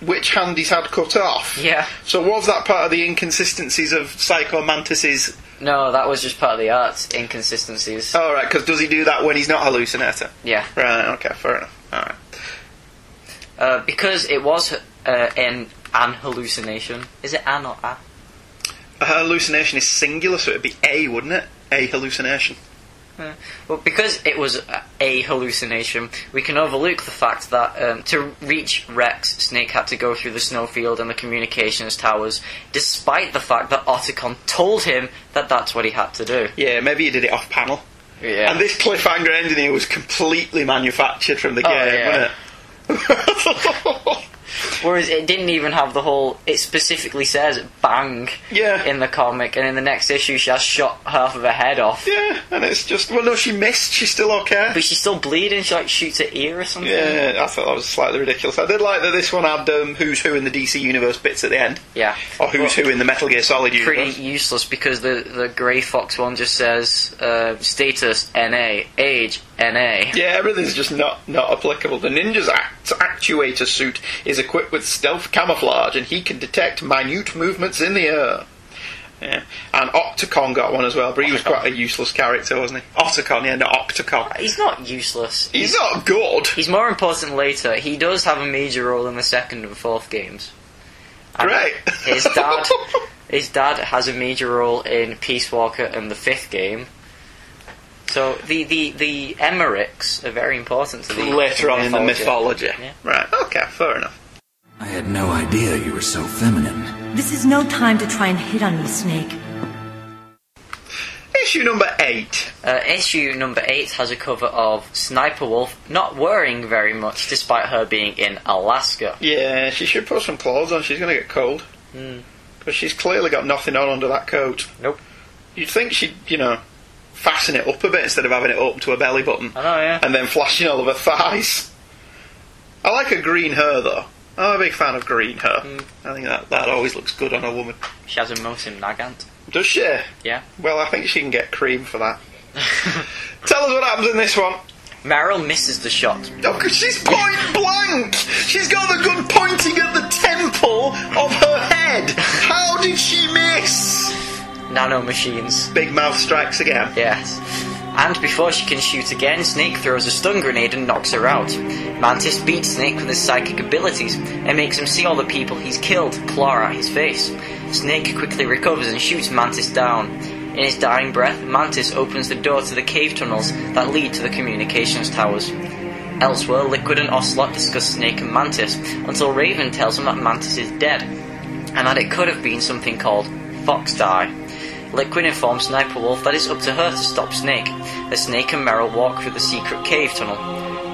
which hand he's had cut off? Yeah. So was that part of the inconsistencies of Psycho Mantis's? No, that was just part of the art inconsistencies. Oh right, because does he do that when he's not hallucinating? Yeah. Right. Okay. Fair enough. All right. Uh, because it was uh, an, an hallucination. Is it an or a? A hallucination is singular, so it'd be a, wouldn't it? A hallucination. Uh, well, because it was a- hallucination, we can overlook the fact that um, to reach Rex, Snake had to go through the snowfield and the communications towers, despite the fact that Otacon told him that that's what he had to do. Yeah, maybe he did it off panel. Yeah. And this cliffhanger ending here was completely manufactured from the Oh, game, yeah. wasn't it? [laughs] Whereas it didn't even have the whole. It specifically says bang Yeah. in the comic, and in the next issue she has shot half of her head off. Yeah, and it's just well, no, she missed. She's still okay. But she's still bleeding. She like shoots her ear or something. Yeah, I thought that was slightly ridiculous. I did like that this one had um, Who's Who in the DC Universe bits at the end. Yeah. Or Who's Who in the Metal Gear Solid Universe. pretty useless because the the Grey Fox one just says uh, status NA, age NA. Yeah, everything's just not not applicable. The ninja's act- actuator suit is equipped with stealth camouflage, and he can detect minute movements in the air. Yeah. And Octocon got one as well, but he was quite a useless character, wasn't he? Octocon, yeah, not Octocon. Uh, he's not useless. He's not good. He's more important later. He does have a major role in the second and fourth games. And Great. His dad, [laughs] his dad has a major role in Peace Walker and the fifth game. So the the the Emmerichs are very important to the Later on in the mythology. Yeah. Right, okay, fair enough. I had no idea you were so feminine. This is no time to try and hit on me, Snake. Issue number eight. Uh, issue number eight has a cover of Sniper Wolf not worrying very much, despite her being in Alaska. Yeah, she should put some clothes on. She's going to get cold. Hmm. Because she's clearly got nothing on under that coat. Nope. You'd think she'd, you know, fasten it up a bit instead of having it up to a belly button. I know, yeah. And then flashing all of her thighs. I like a green hair, though. I'm a big fan of green hair. Hmm. I think that, that always looks good on a woman. She has a Mosin Nagant. Does she? Yeah. Well, I think she can get cream for that. [laughs] Tell us what happens in this one. Meryl misses the shot. Oh, because she's point blank! She's got the gun pointing at the temple of her head! How did she miss? Nano machines. Big mouth strikes again. Yes. And before she can shoot again, Snake throws a stun grenade and knocks her out. Mantis beats Snake with his psychic abilities and makes him see all the people he's killed claw at his face. Snake quickly recovers and shoots Mantis down. In his dying breath, Mantis opens the door to the cave tunnels that lead to the communications towers. Elsewhere, Liquid and Ocelot discuss Snake and Mantis until Raven tells him that Mantis is dead and that it could have been something called Fox Die. Liquid informs Sniper Wolf that it's up to her to stop Snake, as Snake and Meryl walk through the secret cave tunnel.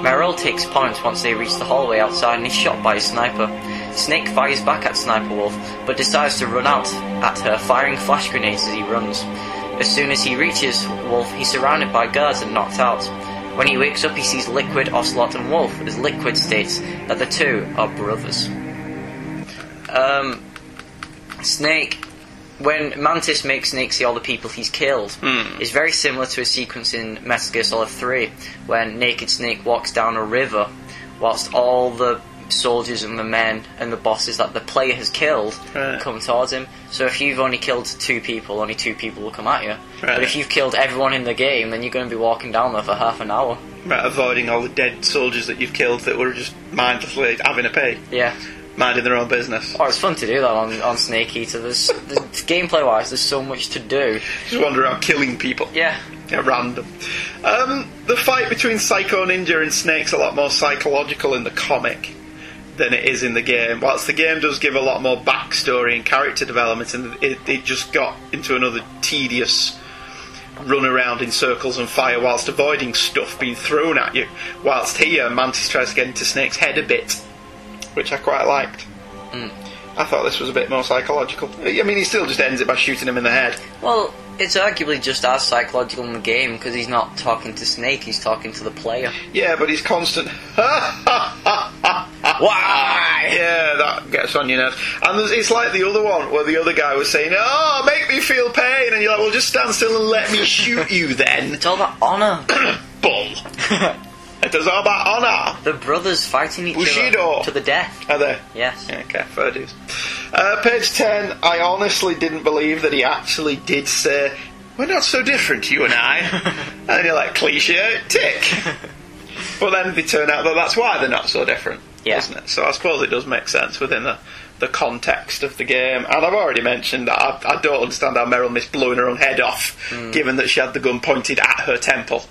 Meryl takes point once they reach the hallway outside and is shot by a sniper. Snake fires back at Sniper Wolf, but decides to run out at her, firing flash grenades as he runs. As soon as he reaches Wolf, he's surrounded by guards and knocked out. When he wakes up, he sees Liquid, Ocelot, and Wolf, as Liquid states that the two are brothers. Um, Snake, when Mantis makes Snake see all the people he's killed, Hmm. is very similar to a sequence in Metal Gear Solid 3 when Naked Snake walks down a river whilst all the soldiers and the men and the bosses that the player has killed Right. come towards him. So if you've only killed two people, only two people will come at you. But if you've killed everyone in the game, then you're going to be walking down there for half an hour. Right, avoiding all the dead soldiers that you've killed that were just mindlessly having a pee, Yeah. Minding their own business. Oh, it's fun to do that on, on Snake Eater. There's, there's gameplay wise, there's so much to do. Just wander around killing people. Yeah. At random. Um, the fight between Psycho Ninja and Snake's a lot more psychological in the comic than it is in the game. Whilst the game does give a lot more backstory and character development, and it, it just got into another tedious run around in circles and fire whilst avoiding stuff being thrown at you. Whilst here, Mantis tries to get into Snake's head a bit, which I quite liked. Mm. I thought this was a bit more psychological. I mean, he still just ends it by shooting him in the head. Well, it's arguably just as psychological in the game because he's not talking to Snake, he's talking to the player. Yeah, but he's constant. [laughs] Why? Yeah, that gets on your nerves. And there's, it's like the other one where the other guy was saying, "Oh, make me feel pain," and you're like, "Well, just stand still and let me shoot you." Then it's all about honor. [coughs] Bull. [laughs] it is all about honor. The brothers fighting each Bushido. other to the death. Are they? Yes. Yeah, okay, fair dues. Uh, page 10, I honestly didn't believe that he actually did say, We're not so different, you and I. [laughs] and you're like, cliche, tick. [laughs] but then they turn out that that's why they're not so different, Yeah. isn't it? So I suppose it does make sense within the, the context of the game. And I've already mentioned that I, I don't understand how Meryl missed blowing her own head off, Hmm. given that she had the gun pointed at her temple.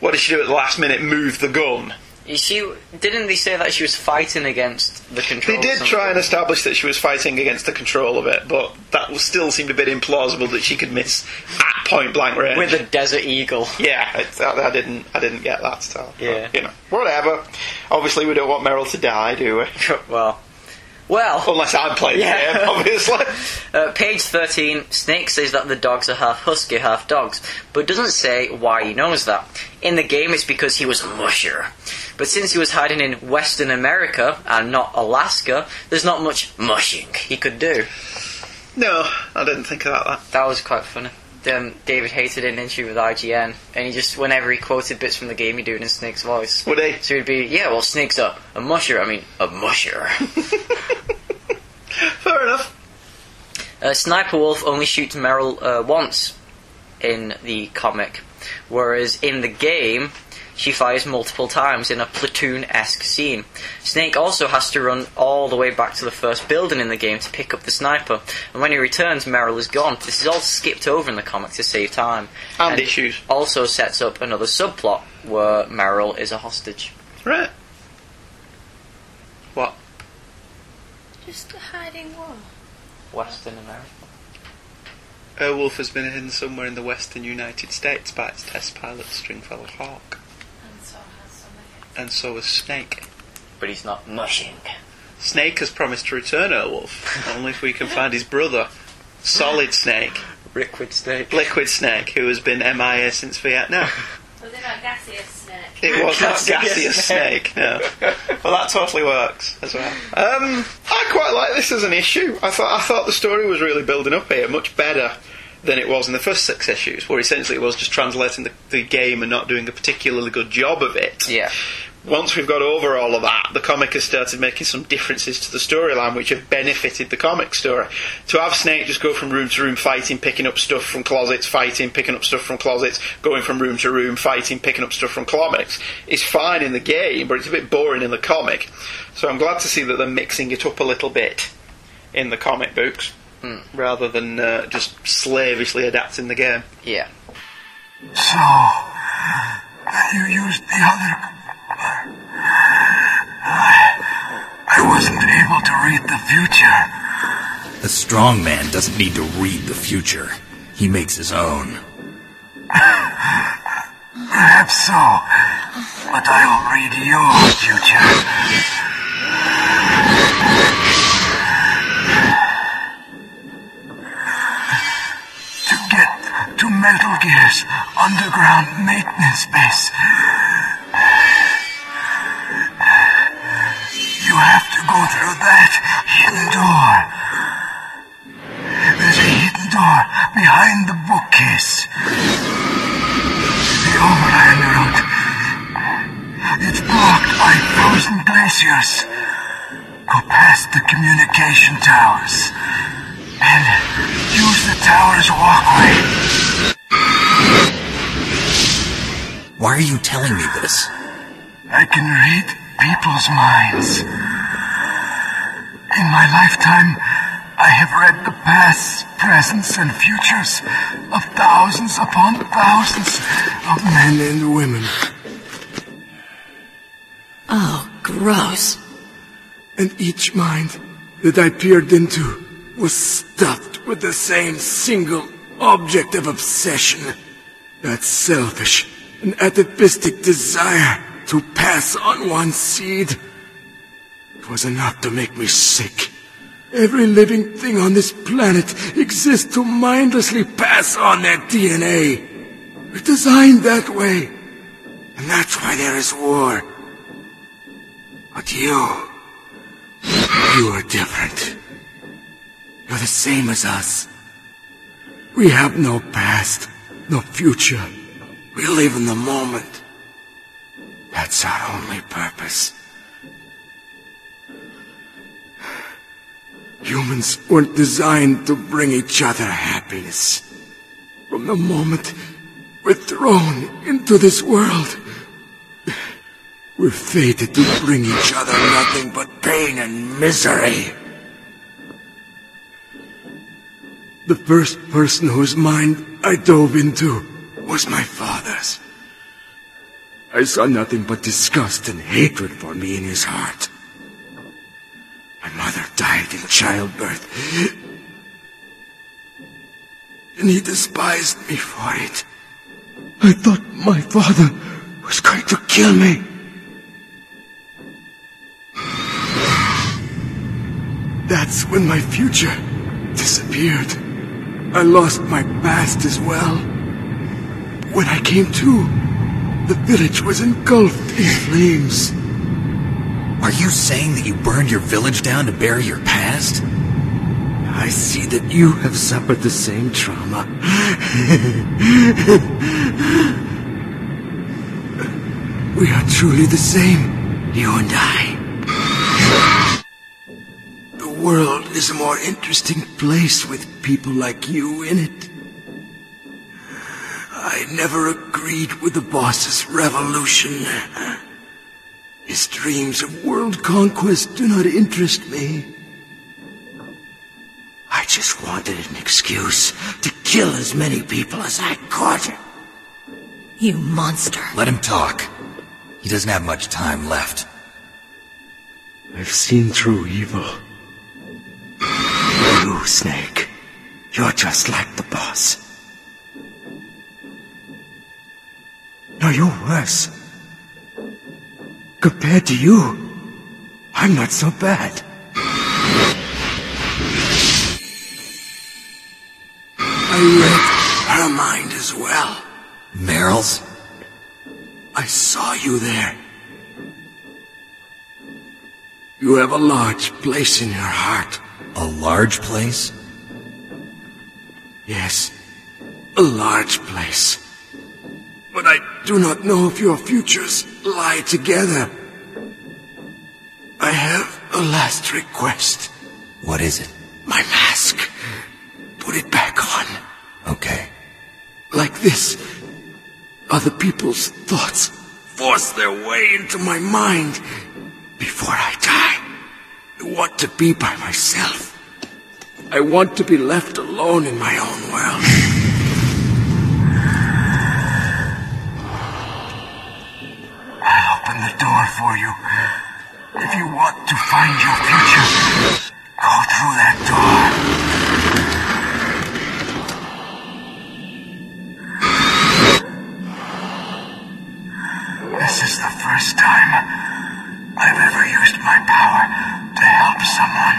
What did she do at the last minute? Move the gun. She didn't they say that she was fighting against the control? They did try and establish that she was fighting against the control of it, but that was- still seemed a bit implausible that she could miss at point blank range. with a desert eagle. yeah, it, I, I didn't, I didn't get that stuff. but, Yeah. you know, whatever. Obviously, we don't want Meryl to die, do we? [laughs] well, well, unless I'm playing Yeah. the game, obviously. [laughs] Uh, page 13, Snake says that the dogs are half husky, half dogs, but doesn't say why he knows that. In the game, it's because he was a musher. But since he was hiding in Western America and not Alaska, there's not much mushing he could do. No, I didn't think about that. That was quite funny. Um, David hated an interview with IGN, and he just, whenever he quoted bits from the game, he'd do it in Snake's voice. Would he? So he'd be, yeah, well, Snake's a, a musher. I mean, a musher. [laughs] [laughs] Fair enough. Uh, Sniper Wolf only shoots Meryl uh, once in the comic, whereas in the game, she fires multiple times in a platoon esque scene. Snake also has to run all the way back to the first building in the game to pick up the sniper, and when he returns, Meryl is gone. This is all skipped over in the comic to save time. And issues. Also sets up another subplot where Meryl is a hostage. Right. What? Just a hiding what? Western America. Airwolf has been hidden somewhere in the western United States by its test pilot Stringfellow Hawk. And so has somebody. And so is Snake. But he's not mushing. Snake has promised to return Airwolf, [laughs] only if we can find his brother, Solid Snake, Liquid Snake. Liquid Snake, who has been MIA since Vietnam. Was it not gaseous snake? It was not Gaseous gaseous snake. snake. No. [laughs] Well, that totally works as well. Um, I quite like this as an issue. I thought I thought the story was really building up here, much better than it was in the first six issues, where essentially it was just translating the, the game and not doing a particularly good job of it. Yeah. Once we've got over all of that, the comic has started making some differences to the storyline which have benefited the comic story. To have Snake just go from room to room fighting, picking up stuff from closets, fighting, picking up stuff from closets, going from room to room, fighting, picking up stuff from comics is fine in the game, but it's a bit boring in the comic. So I'm glad to see that they're mixing it up a little bit in the comic books. Rather than uh, just slavishly adapting the game. Yeah. So, you used the other. I, I wasn't able to read the future. A strong man doesn't need to read the future. He makes his own. Perhaps so, but I'll read your future. Metal Gear's underground maintenance base, you have to go through that hidden door. There's a hidden door behind the bookcase. The overland route. It's blocked by frozen glaciers. Go past the communication towers. And use the tower's walkway. Why are you telling me this? I can read people's minds. In my lifetime, I have read the pasts, presents, and futures of thousands upon thousands of men and women. Oh, gross. And each mind that I peered into was stuffed with the same single object of obsession. That selfish and atavistic desire to pass on one seed. It was enough to make me sick. Every living thing on this planet exists to mindlessly pass on their DNA. We're designed that way. And that's why there is war. But you... You are different. You're the same as us. We have no past, no future. We live in the moment. That's our only purpose. Humans weren't designed to bring each other happiness. From the moment we're thrown into this world, we're fated to bring each other nothing but pain and misery. The first person whose mind I dove into was my father's. I saw nothing but disgust and hatred for me in his heart. My mother died in childbirth. And he despised me for it. I thought my father was going to kill me. That's when my future disappeared. I lost my past as well. When I came to, the village was engulfed in flames. Are you saying that you burned your village down to bury your past? I see that you have suffered the same trauma. [laughs] we are truly the same, you and I. The world is a more interesting place with people like you in it. I never agreed with the boss's revolution. His dreams of world conquest do not interest me. I just wanted an excuse to kill as many people as I could. You monster. Let him talk. He doesn't have much time left. I've seen through evil. You, Snake, you're just like the boss. No, you're worse. Compared to you, I'm not so bad. I read her mind as well. Meryl's? I saw you there. You have a large place in your heart. A large place? Yes, a large place. But I do not know if your futures lie together. I have a last request. What is it? My mask. Put it back on. Okay. Like this, other people's thoughts force their way into my mind. Before I die, I want to be by myself. I want to be left alone in my own world. I'll open the door for you. If you want to find your future, go through that door. This is the first time I've ever used my power help someone.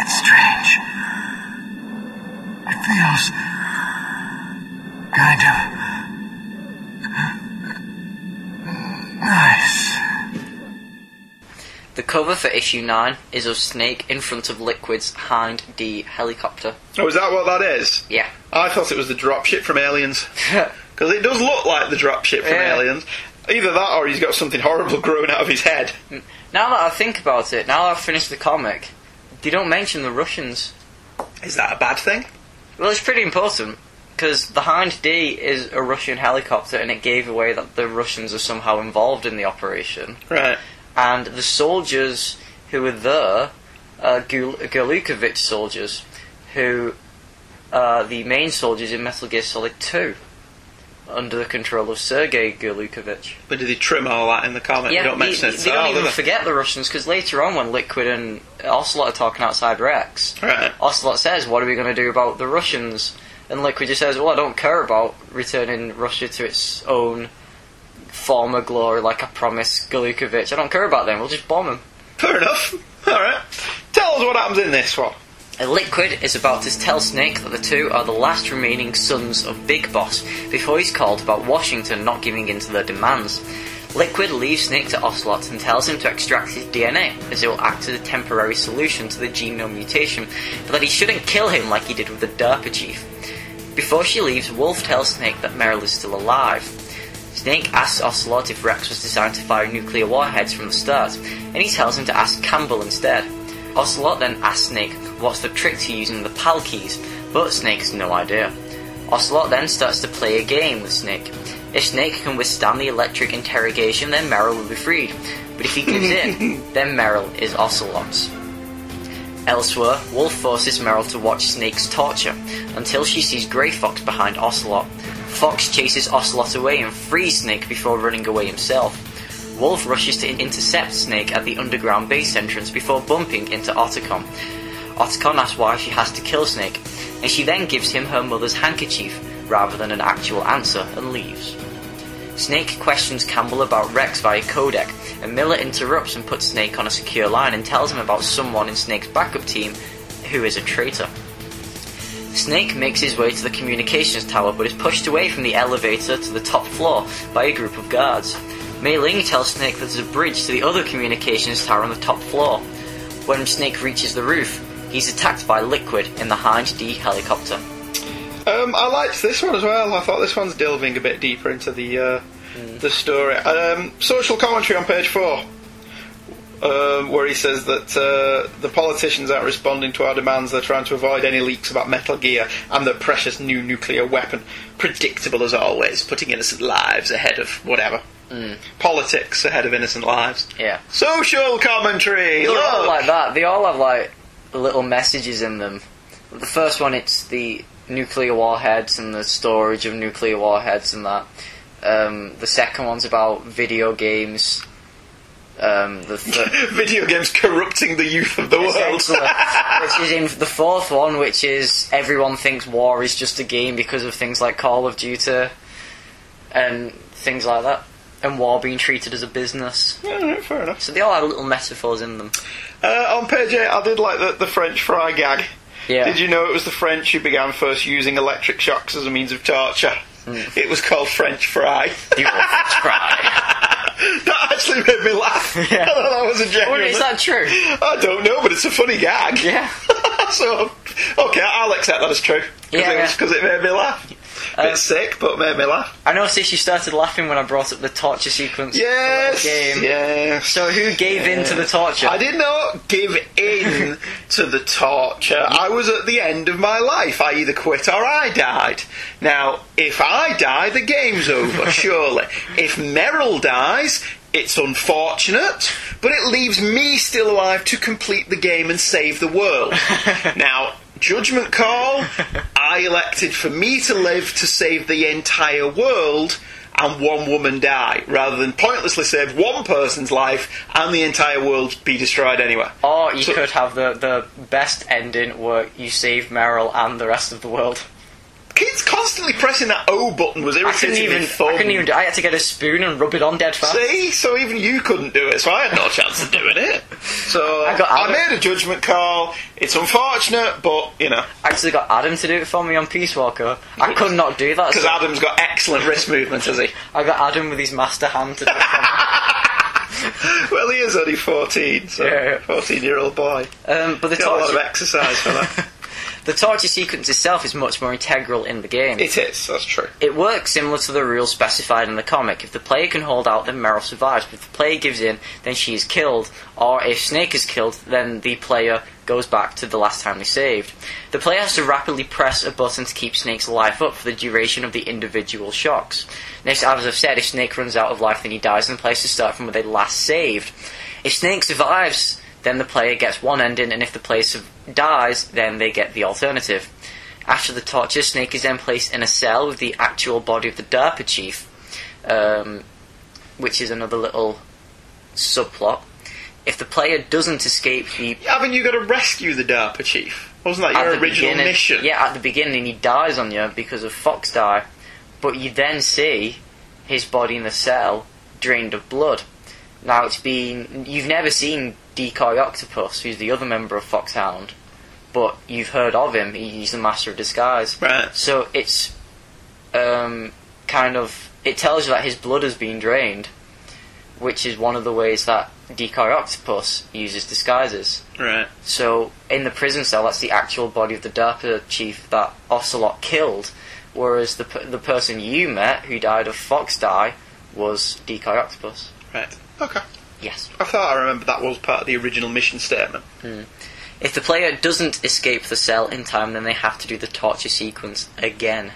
It's strange. It feels kind of uh, nice. The cover for issue 9 is of Snake in front of Liquid's Hind D helicopter. Oh, is that what that is? Yeah. I thought it was the dropship from Aliens. [laughs] Because it does look like the dropship from Yeah. Aliens. Either that or he's got something horrible [laughs] growing out of his head. Mm. Now that I think about it, now that I've finished the comic, they don't mention the Russians. Is that a bad thing? Well, it's pretty important because the Hind D is a Russian helicopter, and it gave away that the Russians are somehow involved in the operation. Right. And the soldiers who were there, uh, Gul- Gurlukovich soldiers, who are the main soldiers in Metal Gear Solid 2, under the control of Sergei Gurlukovich. But did they trim all that in the comic? Yeah, they don't they, mention it. they don't all, even do they? forget the Russians because later on, when Liquid and Ocelot are talking outside Rex, Right. Ocelot says, "What are we going to do about the Russians?" And Liquid just says, "Well, I don't care about returning Russia to its own former glory, like I promised Gurlukovich. I don't care about them. We'll just bomb them." Fair enough. All right. Tell us what happens in this one. Liquid is about to tell Snake that the two are the last remaining sons of Big Boss before he's called about Washington not giving in to their demands. Liquid leaves Snake to Ocelot and tells him to extract his DNA, as it will act as a temporary solution to the genome mutation, but that he shouldn't kill him like he did with the DARPA chief. Before she leaves, Wolf tells Snake that Meryl is still alive. Snake asks Ocelot if Rex was designed to fire nuclear warheads from the start, and he tells him to ask Campbell instead. Ocelot then asks Snake what's the trick to using the PAL keys, but Snake has no idea. Ocelot then starts to play a game with Snake. If Snake can withstand the electric interrogation, then Meryl will be freed. But if he gives in, [laughs] then Meryl is Ocelot's. Elsewhere, Wolf forces Meryl to watch Snake's torture until she sees Grey Fox behind Ocelot. Fox chases Ocelot away and frees Snake before running away himself. Wolf rushes to intercept Snake at the underground base entrance before bumping into Otacon. Otacon asks why she has to kill Snake, and she then gives him her mother's handkerchief rather than an actual answer and leaves. Snake questions Campbell about Rex via codec, and Miller interrupts and puts Snake on a secure line and tells him about someone in Snake's backup team who is a traitor. Snake makes his way to the communications tower but is pushed away from the elevator to the top floor by a group of guards. Mei Ling tells Snake that there's a bridge to the other communications tower on the top floor. When Snake reaches the roof, he's attacked by Liquid in the Hind D helicopter. Um, I liked this one as well. I thought this one's delving a bit deeper into the uh, the story. Um, social commentary on page four, um, where he says that uh, the politicians aren't responding to our demands. They're trying to avoid any leaks about Metal Gear and the precious new nuclear weapon. Predictable as always, putting innocent lives ahead of whatever. Politics ahead of innocent lives. Yeah. Social commentary. They're all like that. They all have like little messages in them. The first one, it's the nuclear warheads and the storage of nuclear warheads and that. Um, the second one's about video games. Um, the [laughs] th- Video games corrupting the youth of the world. Which is in the fourth one, which is everyone thinks war is just a game because of things like Call of Duty and things like that, and war being treated as a business. Yeah, fair enough. So they all have little metaphors in them. Uh, on page 8, I did like the, the French fry gag. Yeah. Did you know it was the French who began first using electric shocks as a means of torture? It was called French fry. You were French fry. [laughs] that actually made me laugh. [laughs] Yeah. I thought that was a. Well, is that true? I don't know, but it's a funny gag. Yeah. [laughs] so, okay, I'll accept that as true. Because Yeah, it, yeah. was- it made me laugh. A bit Uh, sick, but made me laugh. I noticed you started laughing when I brought up the torture sequence. Yes, Game. yes. So who gave in to the torture? I did not give in [laughs] to the torture. I was at the end of my life. I either quit or I died. Now, if I die, the game's over, [laughs] surely. If Meryl dies, it's unfortunate, but it leaves me still alive to complete the game and save the world. [laughs] now, judgment call, [laughs] I elected for me to live to save the entire world and one woman die, rather than pointlessly save one person's life and the entire world be destroyed anyway. Or you could have the, the best ending where you save Meryl and the rest of the world. Kids constantly pressing that O button was I couldn't irritating even. me thumb. I couldn't even. do- I had to get a spoon and rub it on dead fast. See, so even you couldn't do it, so I had no chance of doing it. So I got I made a judgment call. It's unfortunate, but you know, I actually got Adam to do it for me on Peace Walker. I could not do that. because so Adam's got excellent wrist movement, has he? I got Adam with his master hand to do it for me. [laughs] Well, he is only fourteen, so Yeah, fourteen-year-old boy. Um, but the Got a lot of exercise for that. [laughs] The torture sequence itself is much more integral in the game. It is, that's true. It works similar to the rules specified in the comic. If the player can hold out, then Meryl survives. But if the player gives in, then she is killed. Or if Snake is killed, then the player goes back to the last time they saved. The player has to rapidly press a button to keep Snake's life up for the duration of the individual shocks. Next, as I've said, if Snake runs out of life, then he dies, and the player has to start from where they last saved. If Snake survives, then the player gets one ending, and if the player dies, then they get the alternative. After the torture, Snake is then placed in a cell with the actual body of the DARPA chief, um, which is another little subplot. If the player doesn't escape the Haven't you got to rescue the DARPA chief? Wasn't that your original mission? Yeah, at the beginning he dies on you because of Fox die, but you then see his body in the cell drained of blood. Now it's been you've never seen Decoy Octopus, who's the other member of Foxhound, but you've heard of him. He's the master of disguise. Right. So it's um, kind of it tells you that his blood has been drained, which is one of the ways that Decoy Octopus uses disguises. Right. So in the prison cell, that's the actual body of the DARPA chief that Ocelot killed, whereas the the person you met who died of FOXDIE was Decoy Octopus. Right. Okay. Yes. I thought I remembered that was part of the original mission statement. Hmm. If the player doesn't escape the cell in time, then they have to do the torture sequence again.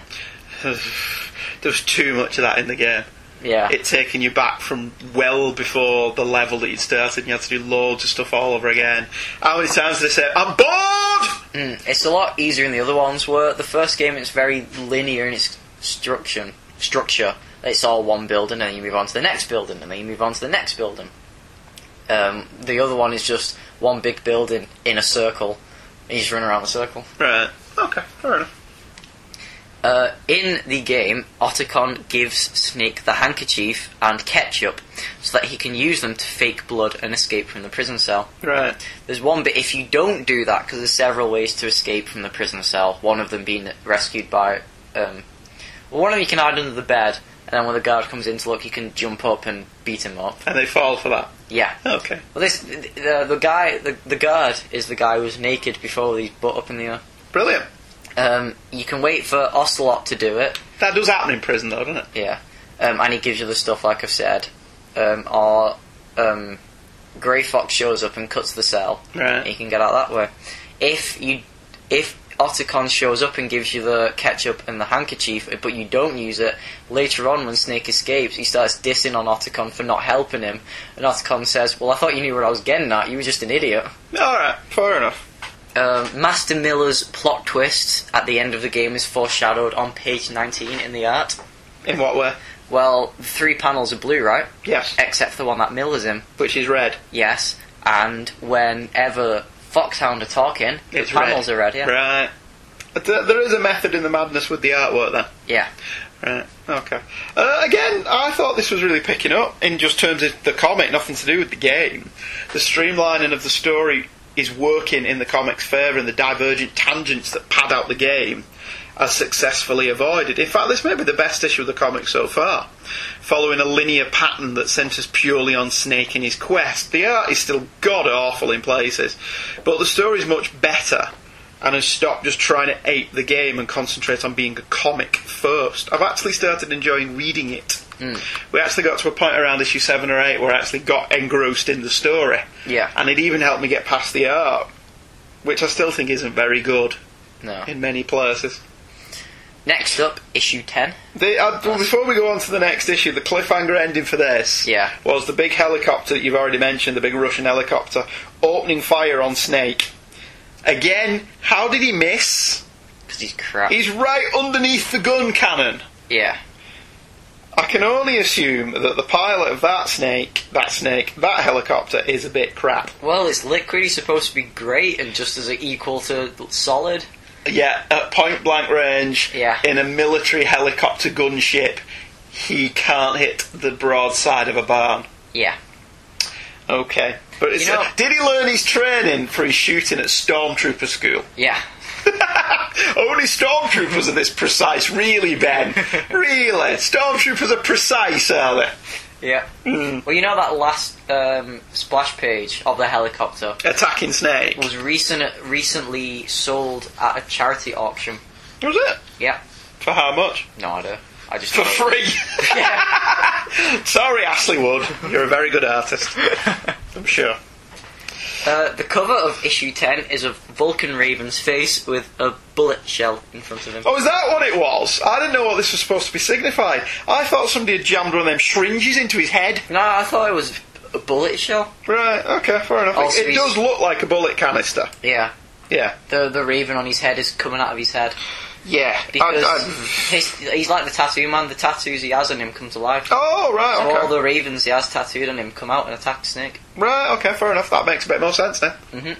[sighs] There's too much of that in the game. Yeah. It taking you back from well before the level that you'd started, and you had to do loads of stuff all over again. How many times did I say, I'm bored? Mm, it's a lot easier than the other ones were. The first game it's very linear in its structure. Structure. It's all one building, and then you move on to the next building, and then you move on to the next building. Um, the other one is just one big building in a circle, and you just run around the circle. Right. Okay, fair enough. Uh, in the game, Otacon gives Snake the handkerchief and ketchup so that he can use them to fake blood and escape from the prison cell. Right. There's one bit, if you don't do that, because there's several ways to escape from the prison cell, one of them being rescued by. Um, well, one of them you can hide under the bed, and then when the guard comes in to look, you can jump up and beat him up. And they fall for that. Yeah. Okay. Well, this the, the guy, the, the guard is the guy who was naked before he's butt up in the air. Brilliant. Um, you can wait for Ocelot to do it. That does happen in prison, though, doesn't it? Yeah, um, and he gives you the stuff like I've said. Um, or um, Grey Fox shows up and cuts the cell. Right. You can get out that way. If you, if Otacon shows up and gives you the ketchup and the handkerchief, but you don't use it, later on when Snake escapes, he starts dissing on Otacon for not helping him, and Otacon says, "Well, I thought you knew what I was getting at. You were just an idiot." Alright, fair enough. Um, Master Miller's plot twist at the end of the game is foreshadowed on page 19 in the art. In what way? Well, the three panels are blue, right? Yes. Except for the one that Miller's in. Which is red. Yes. And whenever Foxhound are talking, the It's panels red. are red, yeah. Right. There is a method in the madness with the artwork then. Yeah. Right. Okay. Uh, again, I thought this was really picking up in just terms of the comic, nothing to do with the game. The streamlining of the story is working in the comic's favour, and the divergent tangents that pad out the game are successfully avoided. In fact, this may be the best issue of the comic so far. Following a linear pattern that centres purely on Snake and his quest, the art is still god awful in places, but the story is much better and has stopped just trying to ape the game and concentrate on being a comic first. I've actually started enjoying reading it. Mm. We actually got to a point around issue 7 or 8 where I actually got engrossed in the story. Yeah. And it even helped me get past the art, which I still think isn't very good No. in many places. Next up, issue 10. The, uh, well, before we go on to the next issue, the cliffhanger ending for this Yeah. was the big helicopter that you've already mentioned, the big Russian helicopter, opening fire on Snake. Again, how did he miss? Because he's crap. He's right underneath the gun cannon. Yeah. I can only assume that the pilot of that snake, that snake, that helicopter is a bit crap. Well, it's liquid. He's supposed to be great and just as equal to solid. Yeah, at point blank range, Yeah. in a military helicopter gunship, he can't hit the broadside of a barn. Yeah. Okay. But You know- did he learn his training for his shooting at Stormtrooper school? Yeah. [laughs] Only stormtroopers are this precise, really, Ben. [laughs] really, stormtroopers are precise, are they? Yeah. Well, you know that last um, splash page of the helicopter Attacking Snake. was recent recently sold at a charity auction. Was it? Yeah. For how much? No idea. I just For free. [laughs] [laughs] Sorry, Ashley Wood. You're a very good artist. [laughs] I'm sure. Uh, the cover of issue 10 is of Vulcan Raven's face with a bullet shell in front of him. Oh, is that what it was? I didn't know what this was supposed to be signified. I thought somebody had jammed one of them syringes into his head. No, I thought it was a bullet shell. Right, okay, fair enough. Also, it he's- does look like a bullet canister. Yeah. Yeah. The the raven on his head is coming out of his head. Yeah. Because I- his, he's like the tattoo man. The tattoos he has on him come to life. Oh, right, So okay. all the ravens he has tattooed on him come out and attack Snake. Right, okay, fair enough. That makes a bit more sense then. hmm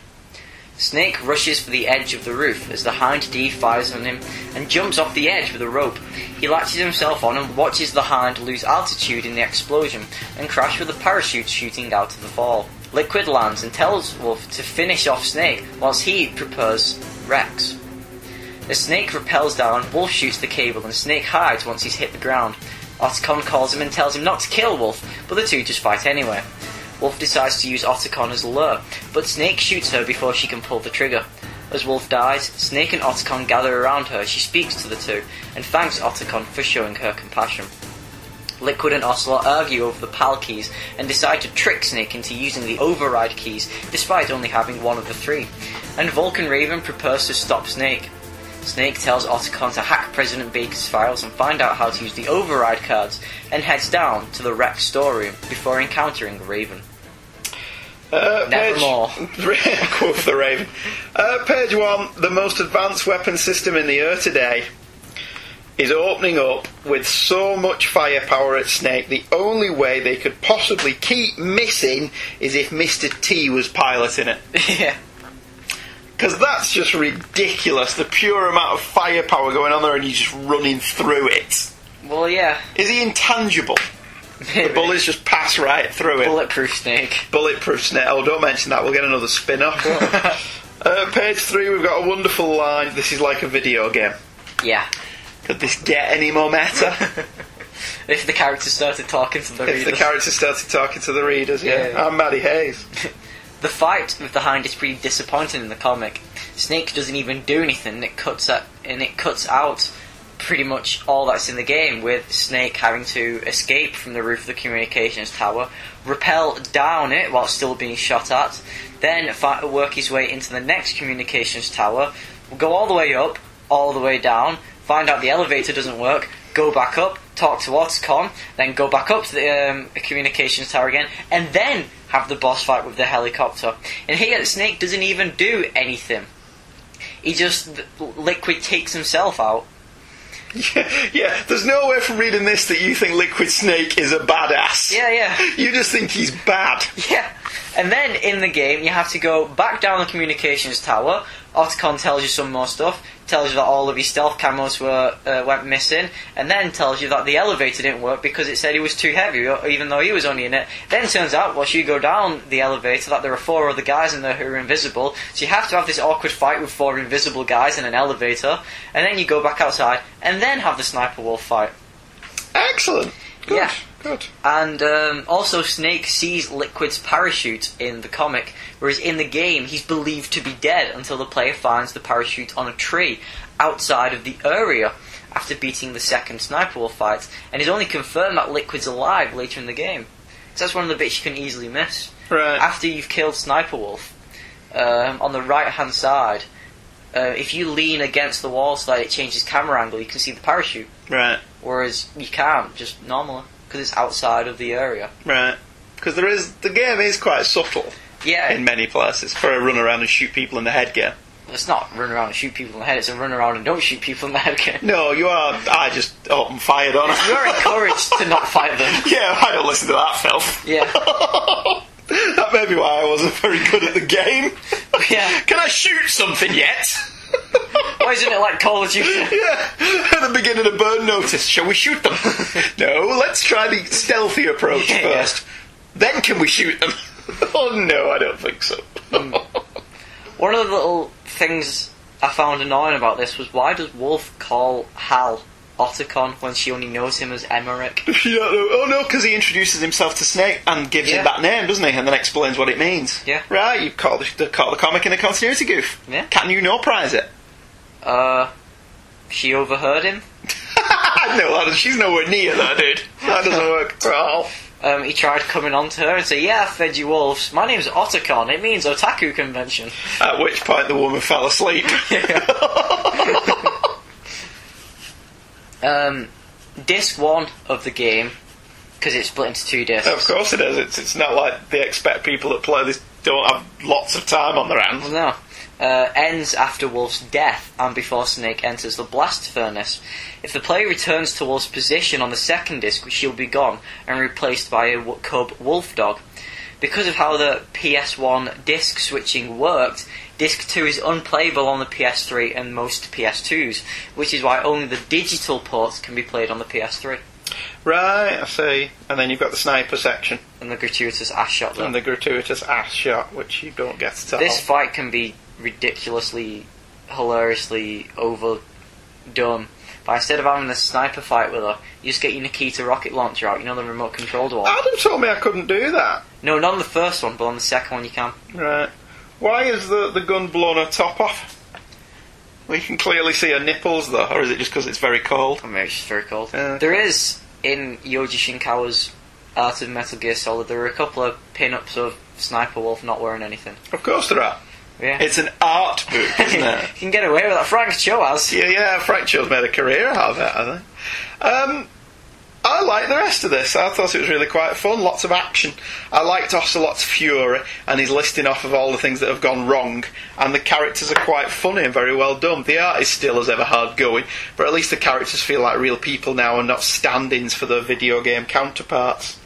Snake rushes for the edge of the roof as the Hind D fires on him and jumps off the edge with a rope. He latches himself on and watches the Hind lose altitude in the explosion and crash with a parachute shooting out of the fall. Liquid lands and tells Wolf to finish off Snake whilst he prepares Rex. As Snake rappels down, Wolf shoots the cable and Snake hides once he's hit the ground. Otacon calls him and tells him not to kill Wolf, but the two just fight anyway. Wolf decides to use Otacon as a lure, but Snake shoots her before she can pull the trigger. As Wolf dies, Snake and Otacon gather around her. She speaks to the two and thanks Otacon for showing her compassion. Liquid and Ocelot argue over the PAL keys and decide to trick Snake into using the override keys despite only having one of the three. And Vulcan Raven prepares to stop Snake. Snake tells Otacon to hack President Baker's files and find out how to use the override cards and heads down to the Rex storeroom before encountering Raven. Uh, Nevermore. Page, quote [laughs] the Raven. Uh, page one, the most advanced weapon system in the Earth today is opening up with so much firepower at Snake. The only way they could possibly keep missing is if Mr. T was piloting it. [laughs] yeah. Because that's just ridiculous. The pure amount of firepower going on there and he's just running through it. Well, yeah. Is he intangible? The bullets just pass right through it. Bulletproof Snake. Bulletproof Snake. Oh, don't mention that. We'll get another spin off. [laughs] uh, page three, we've got a wonderful line. This is like a video game. Yeah. Could this get any more meta? [laughs] If the characters started talking to the if readers. If the characters started talking to the readers, yeah. Yeah. I'm Maddie Hayes. [laughs] The fight with the Hind is pretty disappointing in the comic. Snake doesn't even do anything. It cuts at, and it cuts out pretty much all that's in the game, with Snake having to escape from the roof of the communications tower, rappel down it while still being shot at, then fi- work his way into the next communications tower, go all the way up, all the way down, find out the elevator doesn't work, go back up, talk to Otacon, then go back up to the um, communications tower again, and then have the boss fight with the helicopter. And here, Snake doesn't even do anything. He just Liquid takes himself out. Yeah, [laughs] yeah, there's no way from reading this that you think Liquid Snake is a badass. Yeah, yeah. [laughs] You just think he's bad. [laughs] Yeah. And then in the game, you have to go back down the communications tower. Otacon tells you some more stuff. Tells you that all of his stealth camos were uh, went missing, and then tells you that the elevator didn't work because it said he was too heavy, even though he was only in it. Then turns out, once you go down the elevator, that there are four other guys in there who are invisible. So you have to have this awkward fight with four invisible guys in an elevator, and then you go back outside, and then have the sniper wolf fight. Excellent. Good. Yeah. Good. And um, also, Snake sees Liquid's parachute in the comic, whereas in the game, he's believed to be dead until the player finds the parachute on a tree outside of the area after beating the second Sniper Wolf fight, and is only confirmed that Liquid's alive later in the game. So that's one of the bits you can easily miss. Right. After you've killed Sniper Wolf, um, on the right hand side, uh, if you lean against the wall so that it changes camera angle, you can see the parachute. Right. Whereas you can't, just normally, because it's outside of the area. Right. Because there is the game is quite subtle Yeah, in many places for a run around and shoot people in the head game. it's not run around and shoot people in the head, it's a run around and don't shoot people in the head game. No, you are. I just open fired on. [laughs] You're encouraged to not fight them. [laughs] yeah, I don't listen to that filth. Yeah. [laughs] that may be why I wasn't very good at the game. Yeah. Can I shoot something yet? Why isn't it like Call of Duty? [laughs] yeah. At the beginning of Burn Notice, shall we shoot them? [laughs] no, let's try the stealthy approach Yeah, yeah. first. Then can we shoot them? [laughs] oh no, I don't think so. Hmm. One of the little things I found annoying about this was why does Wolf call Hal Otacon when she only knows him as Emmerich. Yeah, no- oh no, because he introduces himself to Snake and gives Yeah. him that name, doesn't he? And then explains what it means. Yeah. Right, you've caught the, caught the comic in a continuity goof. Yeah. Can you no prize it? Uh, she overheard him. [laughs] no, she's nowhere near that, dude. That doesn't work at all. Um, he tried coming on to her and say, "Yeah, I fed you wolves. My name's Otacon. It means otaku convention." At which point the woman fell asleep. [laughs] Um, disc one of the game, because it's split into two discs. of course it is. It's, it's not like they expect people that play this don't have lots of time on their hands. No. Uh, ends after Wolf's death and before Snake enters the blast furnace. If the player returns to Wolf's position on the second disc, she'll be gone and replaced by a w- cub wolf dog. Because of how the PS1 disc switching worked, disc 2 is unplayable on the PS3 and most PS2s, which is why only the digital ports can be played on the PS3. Right, I see. And then you've got the sniper section And the gratuitous ass shot though. and the gratuitous ass shot, which you don't get to This fight can be ridiculously, hilariously overdone. But instead of having a sniper fight with her, you just get your Nikita rocket launcher out, you know, the remote controlled one. Adam told me I couldn't do that. No, not on the first one, but on the second one you can. Right. Why is the, the gun blown her top off? We can clearly see her nipples, though, or is it just because it's very cold? Or maybe it's just very cold. Yeah. There is, in Yoji Shinkawa's Art of Metal Gear Solid, there are a couple of pin-ups of Sniper Wolf not wearing anything. Of course there are. Yeah. It's an art book, [laughs] isn't it? you can get away with that. Frank Cho has. Yeah, yeah, Frank Cho's made a career out of it, I think. Um, I like the rest of this. I thought it was really quite fun. Lots of action. I liked Ocelot's fury and his listing off of all the things that have gone wrong. And the characters are quite funny and very well done. The art is still as ever hard going, but at least the characters feel like real people now and not stand-ins for their video game counterparts.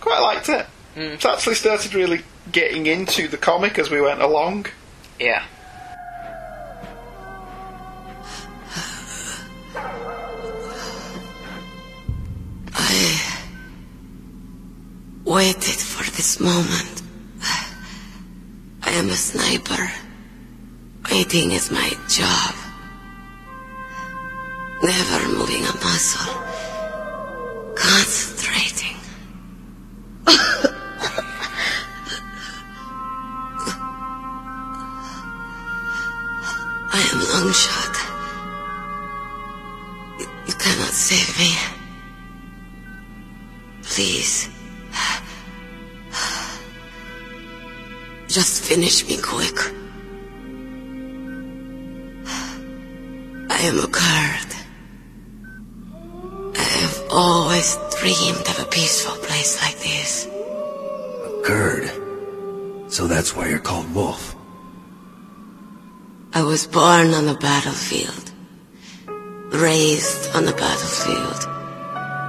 Quite liked it. It's actually started really getting into the comic as we went along. Yeah. I waited for this moment. I am a sniper. Waiting is my job. Never moving a muscle. Concentrating. Finish me quick. I am a Kurd. I have always dreamed of a peaceful place like this. A Kurd. So that's why you're called Wolf. I was born on the battlefield. Raised on the battlefield.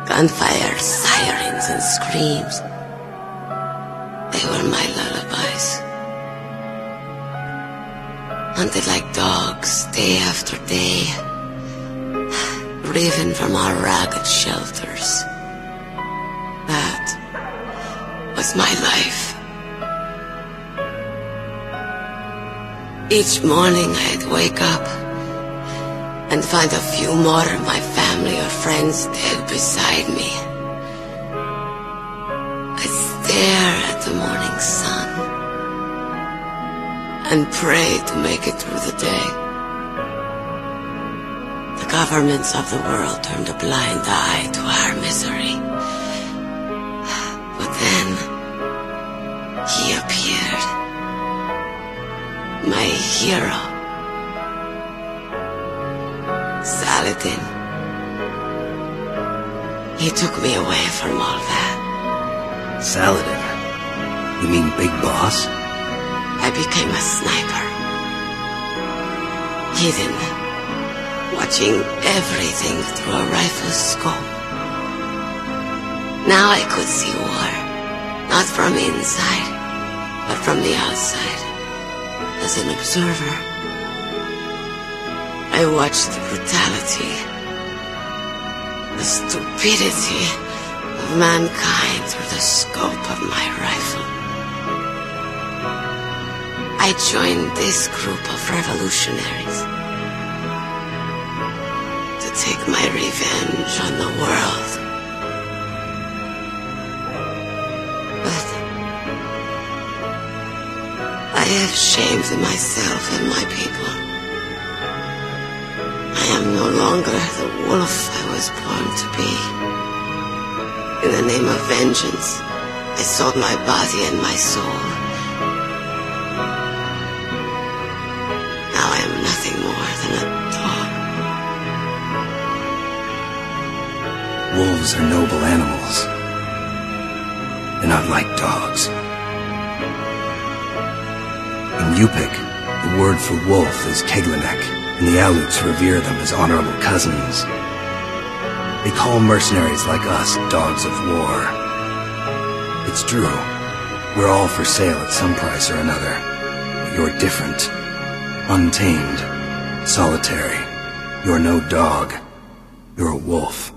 Gunfire, sirens, and screams. They were my Hunted like dogs, day after day. Driven from our ragged shelters. That was my life. Each morning I'd wake up and find a few more of my family or friends dead beside me. I'd stare at the morning sun and pray to make it through the day. The governments of the world turned a blind eye to our misery. But then he appeared my hero. Saladin. He took me away from all that. Saladin. You mean Big Boss? Became a sniper. Hidden. Watching everything through a rifle scope. Now I could see war. Not from inside, but from the outside. As an observer. I watched the brutality, the stupidity of mankind through the scope of my rifle. I joined this group of revolutionaries to take my revenge on the world. But I have shamed myself and my people. I am no longer the wolf I was born to be. In the name of vengeance, I sold my body and my soul. Wolves are noble animals. They're not like dogs. In Yupik, the word for wolf is Keglanek, and the Aleuts revere them as honorable cousins. They call mercenaries like us dogs of war. It's true. We're all for sale at some price or another. But you're different. Untamed. Solitary. You're no dog. You're a wolf.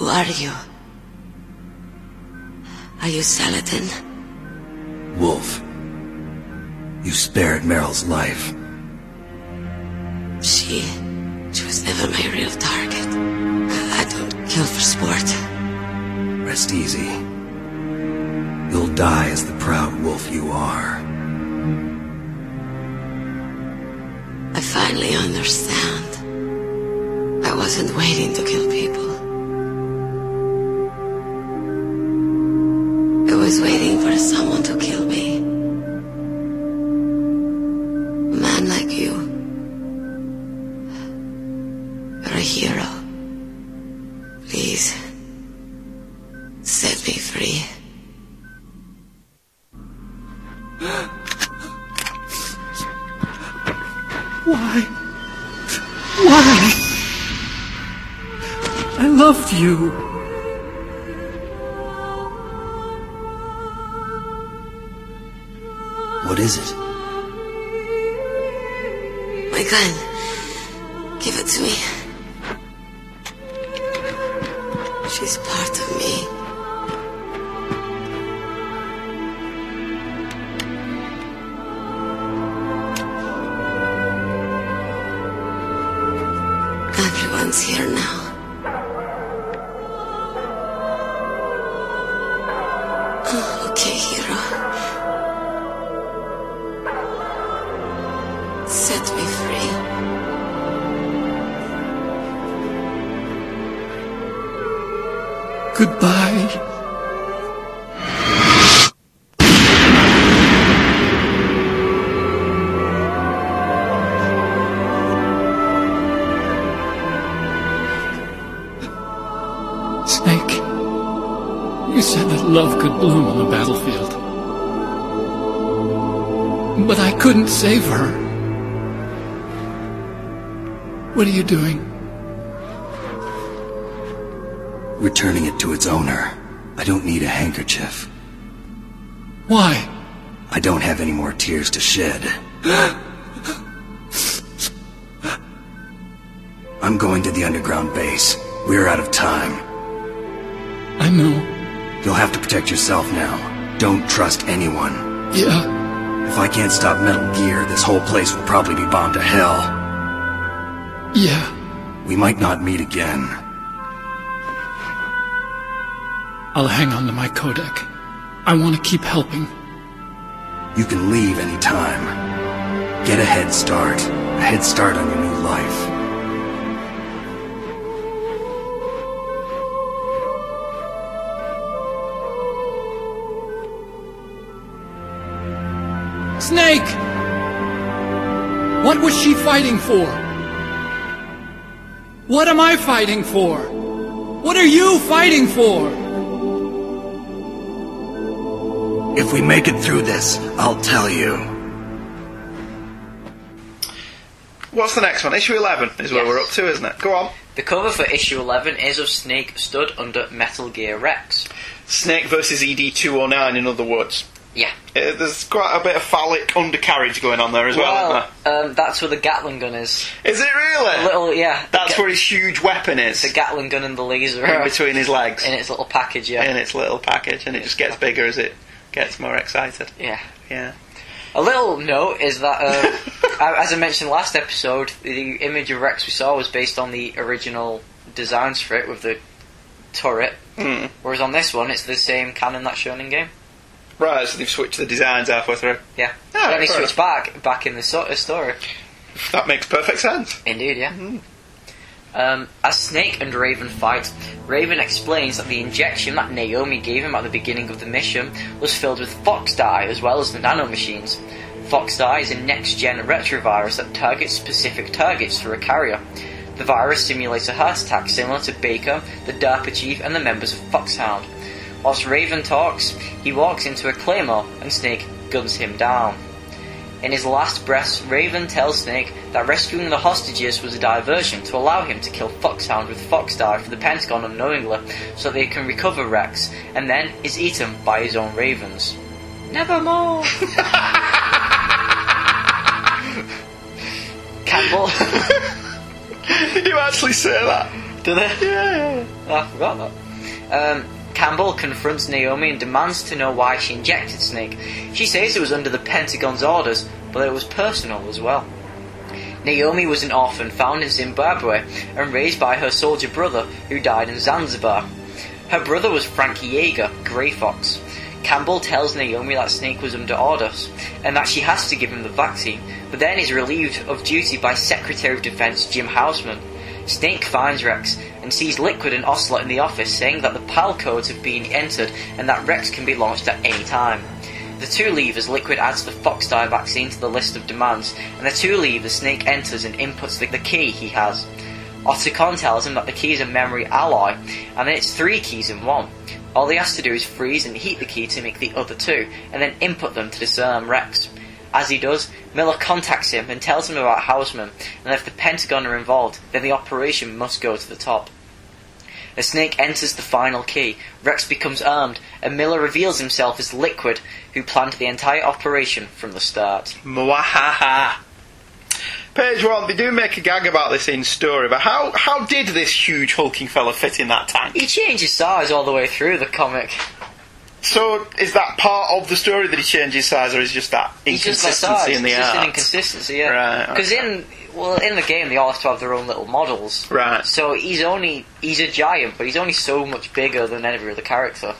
Who are you? Are you Saladin? Wolf. You spared Meryl's life. She. She was never my real target. I don't kill for sport. Rest easy. You'll die as the proud wolf you are. I finally understand. I wasn't waiting to kill people. I was probably be bombed to hell. Yeah. We might not meet again. I'll hang on to my codec. I want to keep helping. You can leave any time. Get a head start. A head start on your new life. What was she fighting for? What am I fighting for? What are you fighting for? If we make it through this, I'll tell you. What's the next one? Issue 11 is where Yes. we're up to, isn't it? Go on. The cover for issue 11 is of Snake stood under Metal Gear Rex. Snake versus ED209, in other words. Yeah. Uh, there's quite a bit of phallic undercarriage going on there as well, well, isn't there? um, that's where the Gatling gun is. Is it really? A little, yeah. That's the, where his huge weapon is. the Gatling gun and the laser in between his legs. in its little package. Yeah. in its little package, and it just gets bigger as it gets more excited. yeah. Yeah. A little note is that uh, [laughs] As I mentioned last episode, the image of Rex we saw was based on the original designs for it with the turret. Hmm. Whereas on this one, it's the same canon that's shown in game. Right, so they've switched the designs halfway through. Yeah. Ah, then they fair switch back back in the so- uh, story. That makes perfect sense. Indeed, yeah. Um, as Snake and Raven fight, Raven explains that the injection that Naomi gave him at the beginning of the mission was filled with FOXDIE as well as the nanomachines. FOXDIE is a next-gen retrovirus that targets specific targets through a carrier. The virus simulates a heart attack similar to Baker, the DARPA chief, and the members of Foxhound. Whilst Raven talks, he walks into a claymore and Snake guns him down. In his last breaths, Raven tells Snake that rescuing the hostages was a diversion to allow him to kill Foxhound with FOXDIE for the Pentagon unknowingly, so they can recover Rex, and then is eaten by his own ravens. Nevermore! [laughs] Campbell. Did you actually say that? Do they? Yeah. Oh, I forgot that. Um, Campbell confronts Naomi and demands to know why she injected Snake. She says it was under the Pentagon's orders, but it was personal as well. Naomi was an orphan found in Zimbabwe and raised by her soldier brother who died in Zanzibar. Her brother was Frankie Jaeger, Grey Fox. Campbell tells Naomi that Snake was under orders and that she has to give him the vaccine, but then is relieved of duty by Secretary of Defense Jim Houseman. Snake finds Rex and sees Liquid and Ocelot in the office saying that the PAL codes have been entered and that Rex can be launched at any time. The two leave as Liquid adds the FOXDIE vaccine to the list of demands, and the two leave as Snake enters and inputs the, the key he has. Otacon tells him that the key is a memory alloy, and that it's three keys in one. All he has to do is freeze and heat the key to make the other two, and then input them to disarm Rex. As he does, Miller contacts him and tells him about Houseman, and if the Pentagon are involved, then the operation must go to the top. As Snake enters the final key, Rex becomes armed, and Miller reveals himself as Liquid, who planned the entire operation from the start. Mwahaha. Page one, they do make a gag about this in story, but how how did this huge hulking fella fit in that tank? He changes size all the way through the comic. So is that part of the story that he changes size, or is just that He's just inconsistency in the it's just an inconsistency, yeah. Right, Because in well, in the game, they all have to have their own little models. Right. So he's only he's a giant, but he's only so much bigger than every other character.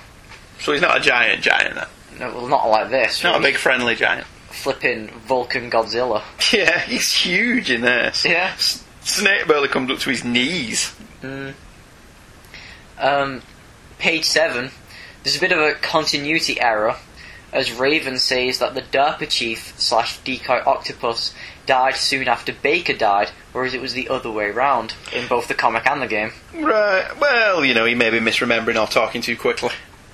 So he's not a giant giant then. No, well, not like this. Not a big friendly giant. flipping Vulcan Godzilla. [laughs] Yeah, he's huge in this. Yeah. S- Snake barely comes up to his knees. Mm. Um, page seven. There's a bit of a continuity error, as Raven says that the DARPA chief slash decoy octopus died soon after Baker died, whereas it was the other way round in both the comic and the game. Right. Well, you know, he may be misremembering or talking too quickly.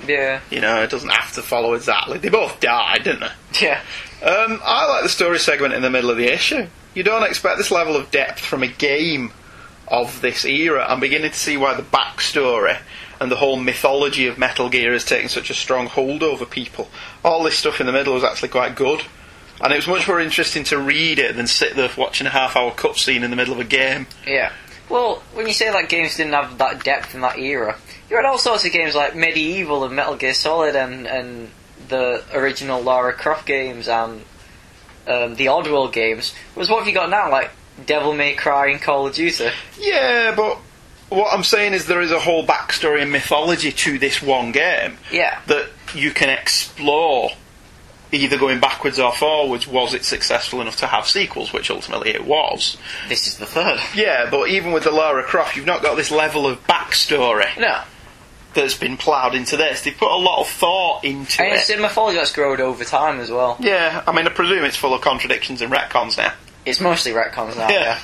Yeah. You know, it doesn't have to follow exactly. They both died, didn't they? Yeah. Um, I like the story segment in the middle of the issue. You don't expect this level of depth from a game of this era. I'm beginning to see why the backstory and the whole mythology of Metal Gear has taken such a strong hold over people. All this stuff in the middle was actually quite good. And it was much more interesting to read it than sit there watching a half hour cutscene in the middle of a game. Yeah. Well, when you say that games didn't have that depth in that era, you had all sorts of games like MediEvil and Metal Gear Solid and, and the original Lara Croft games and um, the Oddworld games. Whereas what have you got now? Like Devil May Cry and Call of Duty. Yeah, but what I'm saying is there is a whole backstory and mythology to this one game Yeah. that you can explore either going backwards or forwards. Was it successful enough to have sequels, which ultimately it was? This is the third. Yeah, but even with the Lara Croft, you've not got this level of backstory No. that's been ploughed into this. They put a lot of thought into And it. it's in mythology that's grown over time as well. Yeah, I mean, I presume it's full of contradictions and retcons now. It's mostly retcons now, Yeah.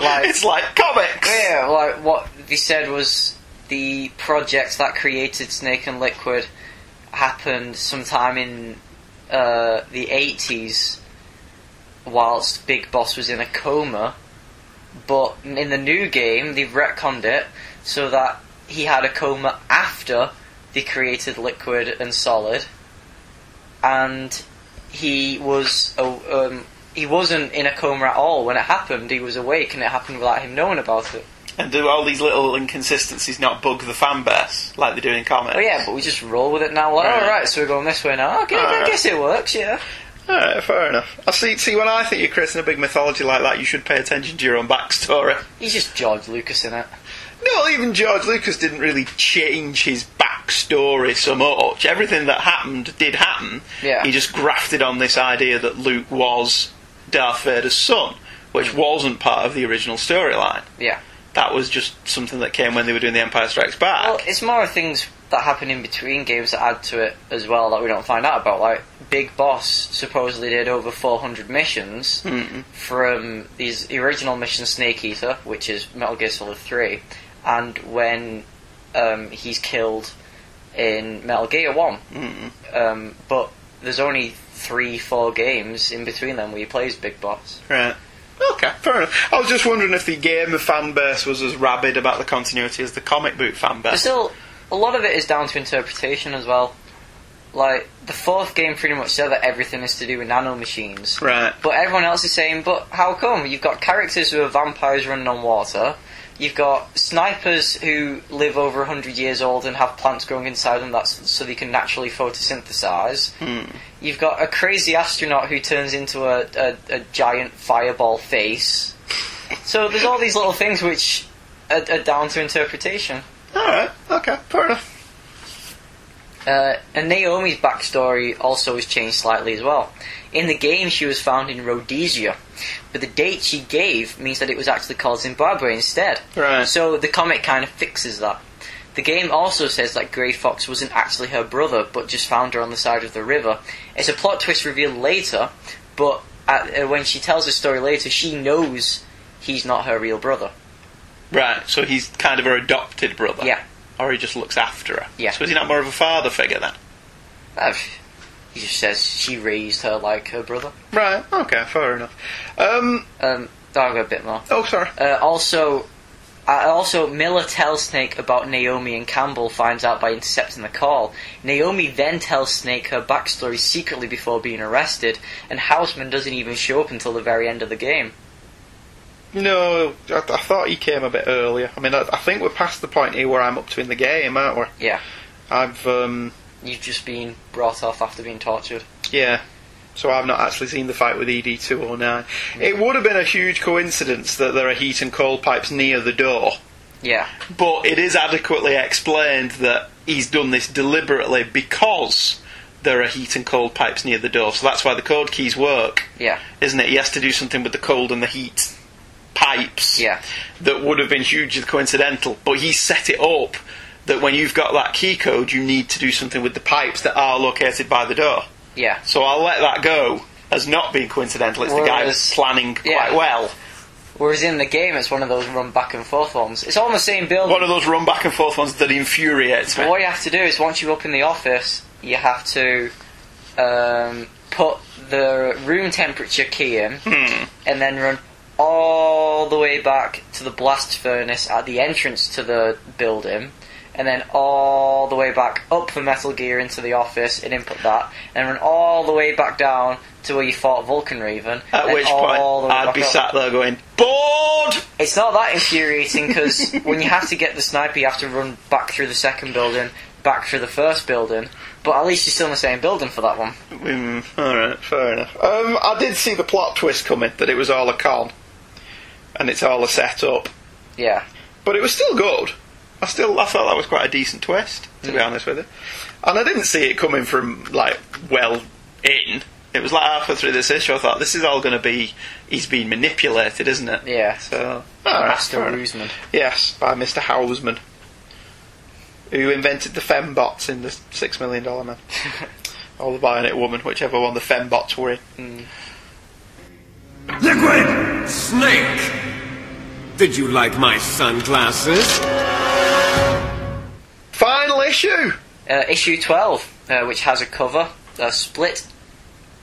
yeah. [laughs] it's like comics. Yeah, like what they said was the project that created Snake and Liquid happened sometime in uh, the 80s whilst Big Boss was in a coma. But in the new game, they've retconned it so that he had a coma after they created Liquid and Solid. And he was um, he wasn't in a coma at all when it happened. He was awake, and it happened without him knowing about it. And do all these little inconsistencies not bug the fan base like they do in comics? Oh yeah, but we just roll with it now. Like, all right, so we're going this way now. Okay, I guess it works. Yeah. Alright, fair enough. I see. See, when I think you're creating a big mythology like that, you should pay attention to your own backstory. He's just George Lucas in it. No, even George Lucas didn't really change his backstory so much. Everything that happened did happen. Yeah. He just grafted on this idea that Luke was Darth Vader's son, which wasn't part of the original storyline. Yeah. That was just something that came when they were doing The Empire Strikes Back. Well, it's more of things that happen in between games that add to it as well that we don't find out about. Like Big Boss supposedly did over 400 missions Mm. from these original mission Snake Eater, which is Metal Gear Solid 3, and when um, he's killed in Metal Gear 1. Mm. Um, but there's only three, four games in between them where he plays Big Boss. Right. Okay, fair enough. I was just wondering if the game fan base was as rabid about the continuity as the comic book fan But base. still, a lot of it is down to interpretation as well. Like, the fourth game pretty much said that everything is to do with nanomachines. Right. But everyone else is saying, but how come? You've got characters who are vampires running on water. You've got snipers who live over 100 years old and have plants growing inside them that's so they can naturally photosynthesize. Hmm. You've got a crazy astronaut who turns into a, a, a giant fireball face. [laughs] So there's all these little things which are, are down to interpretation. Alright, okay, fair enough. Uh, and Naomi's backstory also has changed slightly as well. In the game, she was found in Rhodesia, but the date she gave means that it was actually called Zimbabwe instead. Right. So the comic kind of fixes that. The game also says that Grey Fox wasn't actually her brother, but just found her on the side of the river. It's a plot twist revealed later, but at, uh, when she tells the story later, she knows he's not her real brother. Right, so he's kind of her adopted brother. Yeah. Or he just looks after her. Yeah. So is he not more of a father figure then? Uh, he just says she raised her like her brother. Right, okay, fair enough. Um, Um, I've got a bit more. oh, sorry. Uh, also, uh, also Miller tells Snake about Naomi and Campbell finds out by intercepting the call. Naomi then tells Snake her backstory secretly before being arrested, and Houseman doesn't even show up until the very end of the game. No, I, I thought he came a bit earlier. I mean, I, I think we're past the point here where I'm up to in the game, aren't we? Yeah, I've, um, you've just been brought off after being tortured. yeah. So I've not actually seen the fight with E ED209. It would have been a huge coincidence that there are heat and cold pipes near the door. Yeah, But it is adequately explained that he's done this deliberately because there are heat and cold pipes near the door. So that's why the code keys work, yeah, isn't it? He has to do something with the cold and the heat pipes yeah, that would have been hugely coincidental. But he set it up that when you've got that key code, you need to do something with the pipes that are located by the door. yeah. So I'll let that go as not being coincidental. It's the guy Whereas- that's planning quite yeah. well. Whereas in the game, it's one of those run back and forth ones. It's all in the same building. One of those run back and forth ones that infuriates me. But what you have to do is once you're up in the office, you have to um, put the room temperature key in, Hmm. and then run all the way back to the blast furnace at the entrance to the building, and then all the way back up for Metal Gear into the office and input that, and run all the way back down to where you fought Vulcan Raven. At which point, I'd be up. sat there going, bored! It's not that infuriating because [laughs] when you have to get the sniper, you have to run back through the second building, back through the first building. But at least you're still in the same building for that one. Mm, Alright, fair enough. Um, I did see the plot twist coming, that it was all a con. And it's all a setup. Yeah. But it was still good. I still I thought that was quite a decent twist, to be hmm. honest with you. And I didn't see it coming from like well in. It was like halfway through this issue I thought this is all gonna be he's being manipulated, isn't it? Yeah. So alright, Master. Roosman. Yes, by Mr. Houseman. Who invented the fembots in the Six Million Dollar Man. [laughs] or the Bionic Woman, whichever one the fembots were in. Hmm. Liquid Snake! Did you like my sunglasses? Final issue! Uh, issue 12, uh, which has a cover, uh, split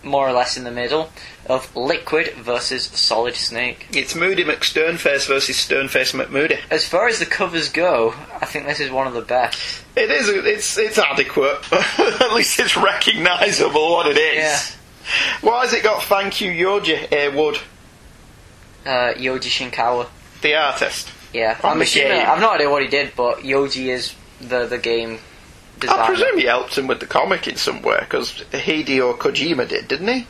more or less in the middle, of Liquid versus Solid Snake. It's Moody McSternface versus Sternface McMoody. As far as the covers go, I think this is one of the best. It is. It's it's adequate. [laughs] At least it's recognisable what it is. Yeah. Why has it got "Thank you, Yoji A. Wood," Uh, Yoji Shinkawa. the artist? Yeah, I'm assuming. I've no idea what he did, but Yoji is the, the game designer. I presume he helped him with the comic in some way because Hideo Kojima did, didn't he?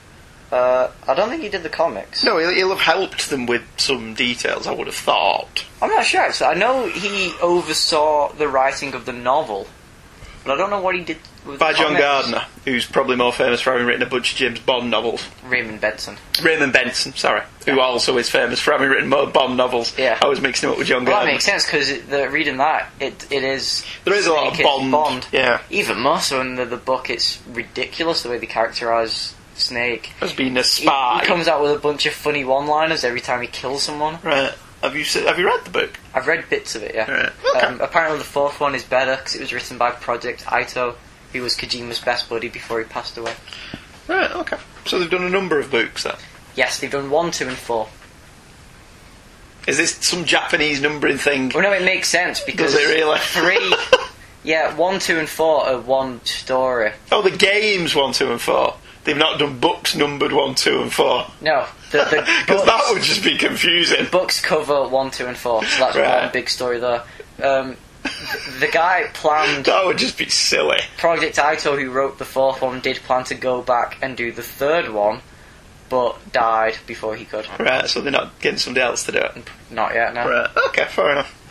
Uh, I don't think he did the comics. No, he'll, he'll have helped them with some details. I would have thought. I'm not sure actually. I know he oversaw the writing of the novel, but I don't know what he did with By John comics. Gardner, who's probably more famous for having written a bunch of James Bond novels. Raymond Benson. Raymond Benson, sorry, who also is famous for having written more Bond novels. Yeah. I was mixing up with John Gardner. Well, that Gardner. makes sense because reading that it it is. There is a lot of Snake is Bond, yeah. Even more so in the, the book. It's ridiculous the way they characterize Snake As being a He, spy. he comes out with a bunch of funny one-liners every time he kills someone. Right. Have you se- have you read the book? I've read bits of it. Yeah. Right. Okay. Um, apparently, the fourth one is better because it was written by Project Itoh, who was Kojima's best buddy before he passed away. Right. Okay. So they've done a number of books then. Yes, they've done one, two, and four. Is this some Japanese numbering thing? Well, no, it makes sense because Does it really? three. [laughs] Yeah, one, two, and four are one story. Oh, the games one, two, and four. They've not done books numbered one, two, and four. No, [laughs] Because that would just be confusing. books cover one, two, and four. So that's Right. one big story there. Um, the guy planned. That would just be silly. Project Itoh, who wrote the fourth one, did plan to go back and do the third one, but died before he could. Right. So they're not getting somebody else to do it. Not yet, no. Right. Okay. Fair enough.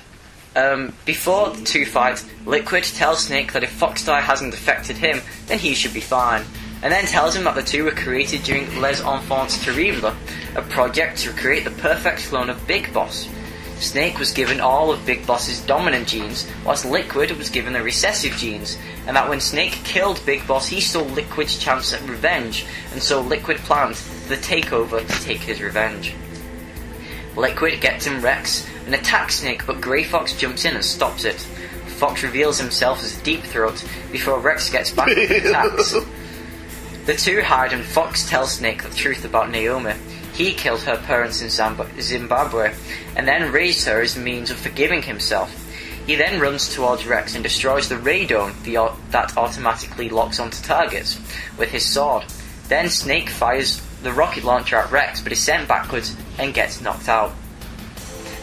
Um, before the two fights, Liquid tells Snake that if FOXDIE hasn't affected him, then he should be fine. And then tells him that the two were created during Les Enfants Terribles, a project to create the perfect clone of Big Boss. Snake was given all of Big Boss's dominant genes, whilst Liquid was given the recessive genes, and that when Snake killed Big Boss, he stole Liquid's chance at revenge, and so Liquid planned the takeover to take his revenge. Liquid gets him Rex and attacks Snake, but Grey Fox jumps in and stops it. Fox reveals himself as Deep Throat before Rex gets back and attacks. [laughs] The two hide and Fox tells Snake the truth about Naomi. He killed her parents in Zimbabwe and then raised her as a means of forgiving himself. He then runs towards Rex and destroys the radome the that automatically locks onto targets with his sword. Then Snake fires the rocket launcher at Rex but is sent backwards and gets knocked out.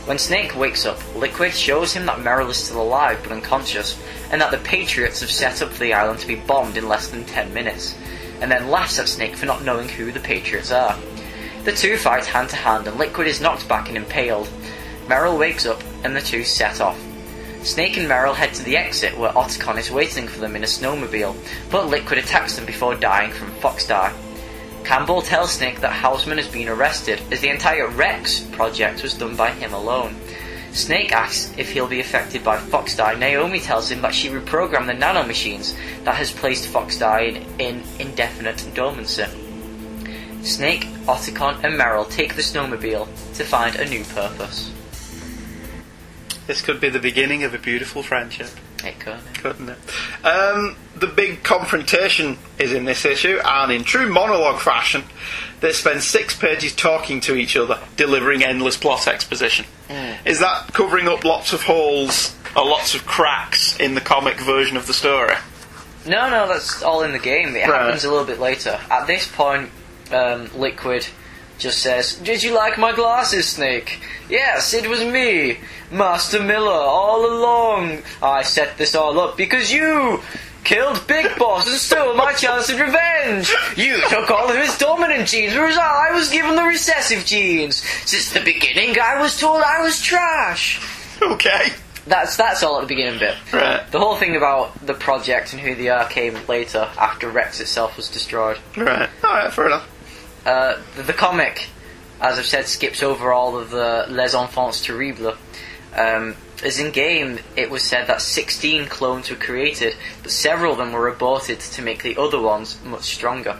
When Snake wakes up, Liquid shows him that Meryl is still alive but unconscious, and that the Patriots have set up the island to be bombed in less than 10 minutes, and then laughs at Snake for not knowing who the Patriots are. The two fight hand to hand, and Liquid is knocked back and impaled. Meryl wakes up, and the two set off. Snake and Meryl head to the exit where Otacon is waiting for them in a snowmobile, but Liquid attacks them before dying from FOXDIE. Campbell tells Snake that Houseman has been arrested, as the entire Rex project was done by him alone. Snake asks if he'll be affected by FOXDIE. Naomi tells him that she reprogrammed the nanomachines that has placed FOXDIE in, in indefinite dormancy. Snake, Otacon, and Meryl take the snowmobile to find a new purpose. This could be the beginning of a beautiful friendship. It could. Couldn't it? Um, the big confrontation is in this issue, and in true monologue fashion, they spend six pages talking to each other, delivering endless plot exposition. Is that covering up lots of holes or lots of cracks in the comic version of the story? No, no, that's all in the game. It Right. happens a little bit later. At this point, um, Liquid just says, Did you like my glasses, Snake? Yes, it was me, Master Miller, all along. I set this all up because you killed Big Boss and stole my chance at revenge. You took all of his dominant genes, whereas I was given the recessive genes. Since the beginning, I was told I was trash. Okay. That's that's all at the beginning bit. Right. The whole thing about the project and who they are came later, after Rex itself was destroyed. Right. Alright, fair enough. Uh, the, the comic, as I've said, skips over all of the Les Enfants Terribles. Um, as in game, it was said that 16 clones were created, but several of them were aborted to make the other ones much stronger.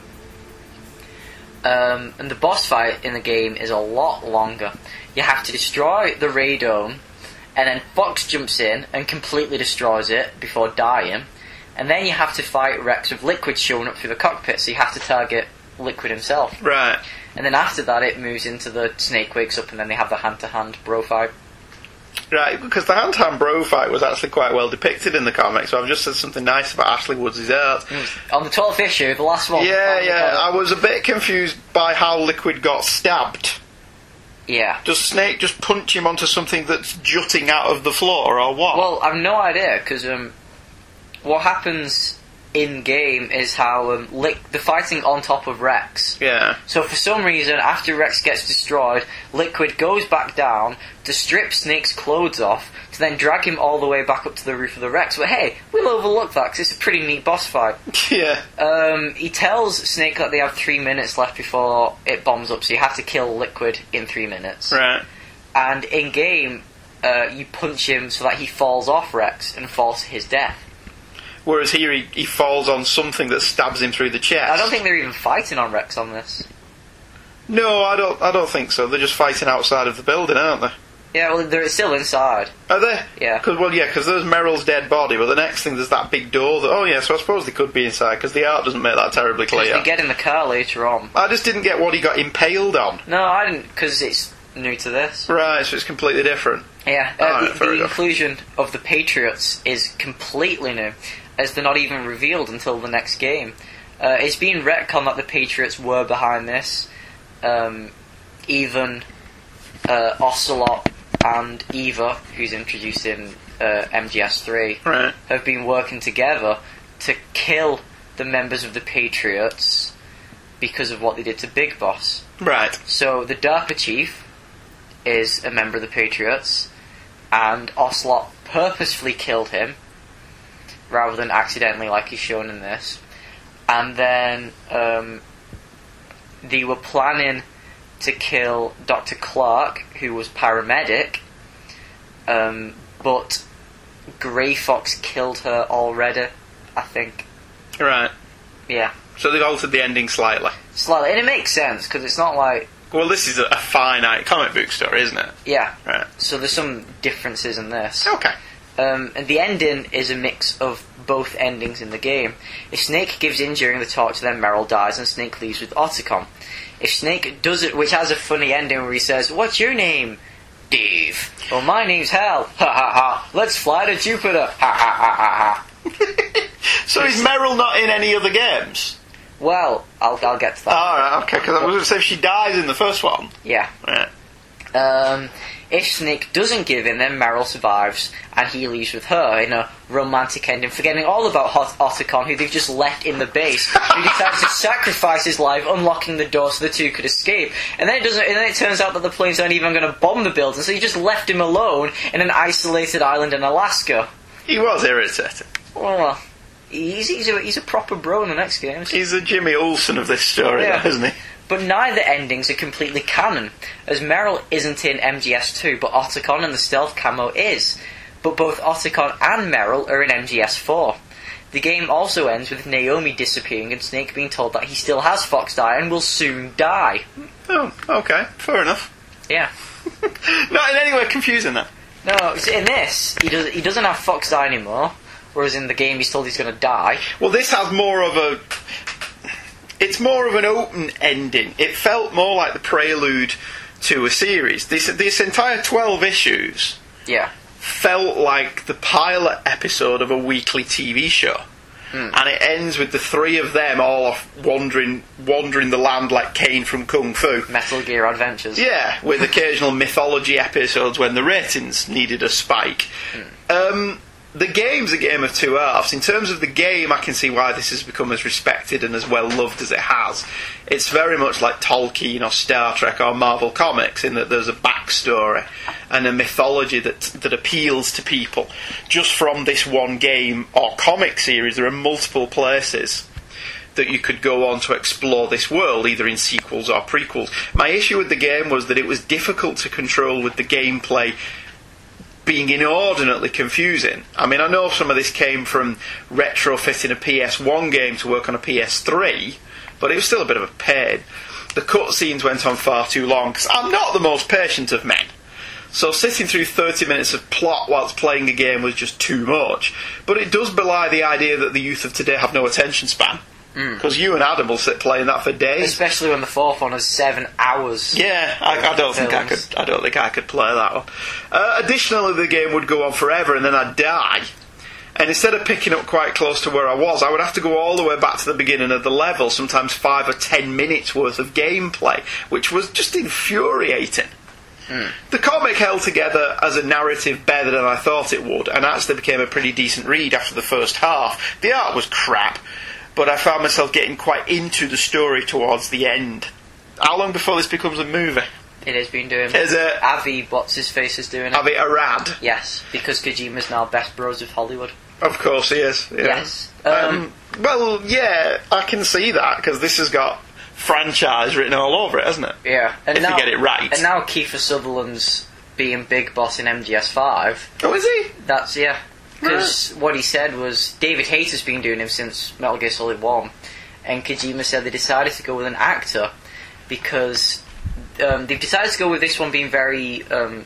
Um, and the boss fight in the game is a lot longer. You have to destroy the radome, and then Fox jumps in and completely destroys it before dying. And then you have to fight Rex with Liquid showing up through the cockpit, so you have to target Liquid himself. Right. And then after that, it moves into the Snake wakes up, and then they have the hand-to-hand bro fight. Right, because the hand to hand bro fight was actually quite well depicted in the comic, so I've just said something nice about Ashley Wood's art. On the 12th issue, the last one. Yeah, yeah. I was a bit confused by how Liquid got stabbed. Yeah. Does Snake just punch him onto something that's jutting out of the floor, or what? Well, I've no idea because um, what happens in game is how um, Lick, the fighting on top of Rex. Yeah. So for some reason, after Rex gets destroyed, Liquid goes back down to strip Snake's clothes off, to then drag him all the way back up to the roof of the Rex. But hey, we'll overlook that because it's a pretty neat boss fight. [laughs] Yeah. Um, he tells Snake that they have three minutes left before it bombs up, so you have to kill Liquid in three minutes. Right. And in game, uh, you punch him so that he falls off Rex and falls to his death. Whereas here he, he falls on something that stabs him through the chest. I don't think they're even fighting on Rex on this. No, I don't. I don't think so. They're just fighting outside of the building, aren't they? Yeah, well, they're still inside. Are they? Yeah. Cause, well, yeah, because there's Meryl's dead body, but the next thing there's that big door that. Oh, yeah, so I suppose they could be inside, because the art doesn't make that terribly clear. they get in the car later on. I just didn't get what he got impaled on. No, I didn't, because it's new to this. Right, so it's completely different. Yeah, uh, Alright, the, the inclusion of the Patriots is completely new, as they're not even revealed until the next game. Uh, it's been retconned that the Patriots were behind this. Um, even uh, Ocelot and Eva, who's introduced in uh, MGS3, Right. have been working together to kill the members of the Patriots because of what they did to Big Boss. Right. So the DARPA chief is a member of the Patriots, and Ocelot purposefully killed him rather than accidentally, like he's shown in this. And then um, they were planning to kill Dr. Clark, who was paramedic, um, but Grey Fox killed her already, I think. Right. Yeah, So they've altered the ending slightly. slightly, and it makes sense because it's not like Well, this is a, a finite comic book story, isn't it? yeah. Right. So there's some differences in this. Okay. Um, and the ending is a mix of both endings in the game. If Snake gives in during the torture, then Meryl dies and Snake leaves with Otacon. If Snake does it, which has a funny ending where he says, What's your name? Dave. Well, my name's Hal. Ha ha ha. Let's fly to Jupiter. Ha ha ha ha ha. [laughs] So is Meryl not in any other games? Well, I'll, I'll get to that. Alright, okay, because I was going to say if she dies in the first one. Yeah. Right. Um, if Snake doesn't give in, then Meryl survives and he leaves with her in a romantic ending, forgetting all about Hot- Otacon, who they've just left in the base, who decides to sacrifice his life, unlocking the door so the two could escape. And then it doesn't. And then it turns out that the planes aren't even going to bomb the building, so he just left him alone in an isolated island in Alaska. He was irritating. Well, he's he's a, he's a proper bro in the next game. He's the Jimmy Olsen of this story, Yeah. though, isn't he? But neither endings are completely canon, as Meryl isn't in MGS2, but Otacon and the stealth camo is. But both Otacon and Meryl are in MGS4. The game also ends with Naomi disappearing and Snake being told that he still has FOXDIE and will soon die. Oh, okay, fair enough. Yeah. [laughs] Not in any way confusing that. No, in this, he, does, he doesn't have FOXDIE anymore, whereas in the game he's told he's going to die. Well, this has more of a. It's more of an open ending. It felt more like the prelude to a series. This this entire twelve issues Yeah. felt like the pilot episode of a weekly TV show. And it ends with the three of them all off wandering wandering the land like Caine from Kung Fu. Metal Gear Adventures. Yeah, with [laughs] occasional mythology episodes when the ratings needed a spike. Um, the game's a game of two halves. In terms of the game, I can see why this has become as respected and as well loved as it has. It's very much like Tolkien or Star Trek or Marvel Comics in that there's a backstory and a mythology that that appeals to people. Just from this one game or comic series, there are multiple places that you could go on to explore this world, either in sequels or prequels. My issue with the game was that it was difficult to control with the gameplay being inordinately confusing. I mean, I know some of this came from retrofitting a PS1 game to work on a PS3, but it was still a bit of a pain. The cutscenes went on far too long because I'm not the most patient of men. So sitting through 30 minutes of plot whilst playing a game was just too much. But it does belie the idea that the youth of today have no attention span. Because you and Adam will sit playing that for days. Especially when the fourth one is seven hours. Yeah, I, I don't think I could. I don't think I could play that one. Uh, additionally, the game would go on forever, and then I'd die. And instead of picking up quite close to where I was, I would have to go all the way back to the beginning of the level, sometimes five or ten minutes worth of gameplay, which was just infuriating. The comic held together as a narrative better than I thought it would, and actually became a pretty decent read after the first half. The art was crap, but I found myself getting quite into the story towards the end. How long before this becomes a movie? It has been doing. Is it? Avi, what's his face, is doing it. Avi Arad? Yes, because Kojima's now best bros of Hollywood. Of course he is. Yeah. Yes. Um, well, yeah, I can see that because this has got franchise written all over it, hasn't it? Yeah, and If now, you get it right. And now Kiefer Sutherland's being big boss in MGS5. Oh, is he? That's yeah. Because what he said was David Hayter's been doing him since Metal Gear Solid One, and Kojima said they decided to go with an actor because um, they've decided to go with this one being very um,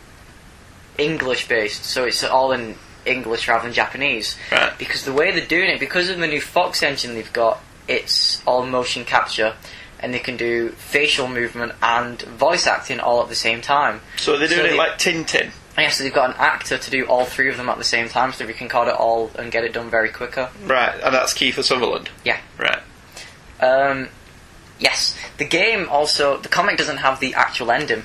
English based, so it's all in English rather than Japanese. Right. Because the way they're doing it, because of the new Fox engine they've got, it's all motion capture, and they can do facial movement and voice acting all at the same time. So they're doing they- it like Tintin. Yeah, so they've got an actor to do all three of them at the same time, so we can card it all and get it done very quicker. Right, and that's Kiefer Sutherland. Yeah. Right. Um, yes, the game also the comic doesn't have the actual ending.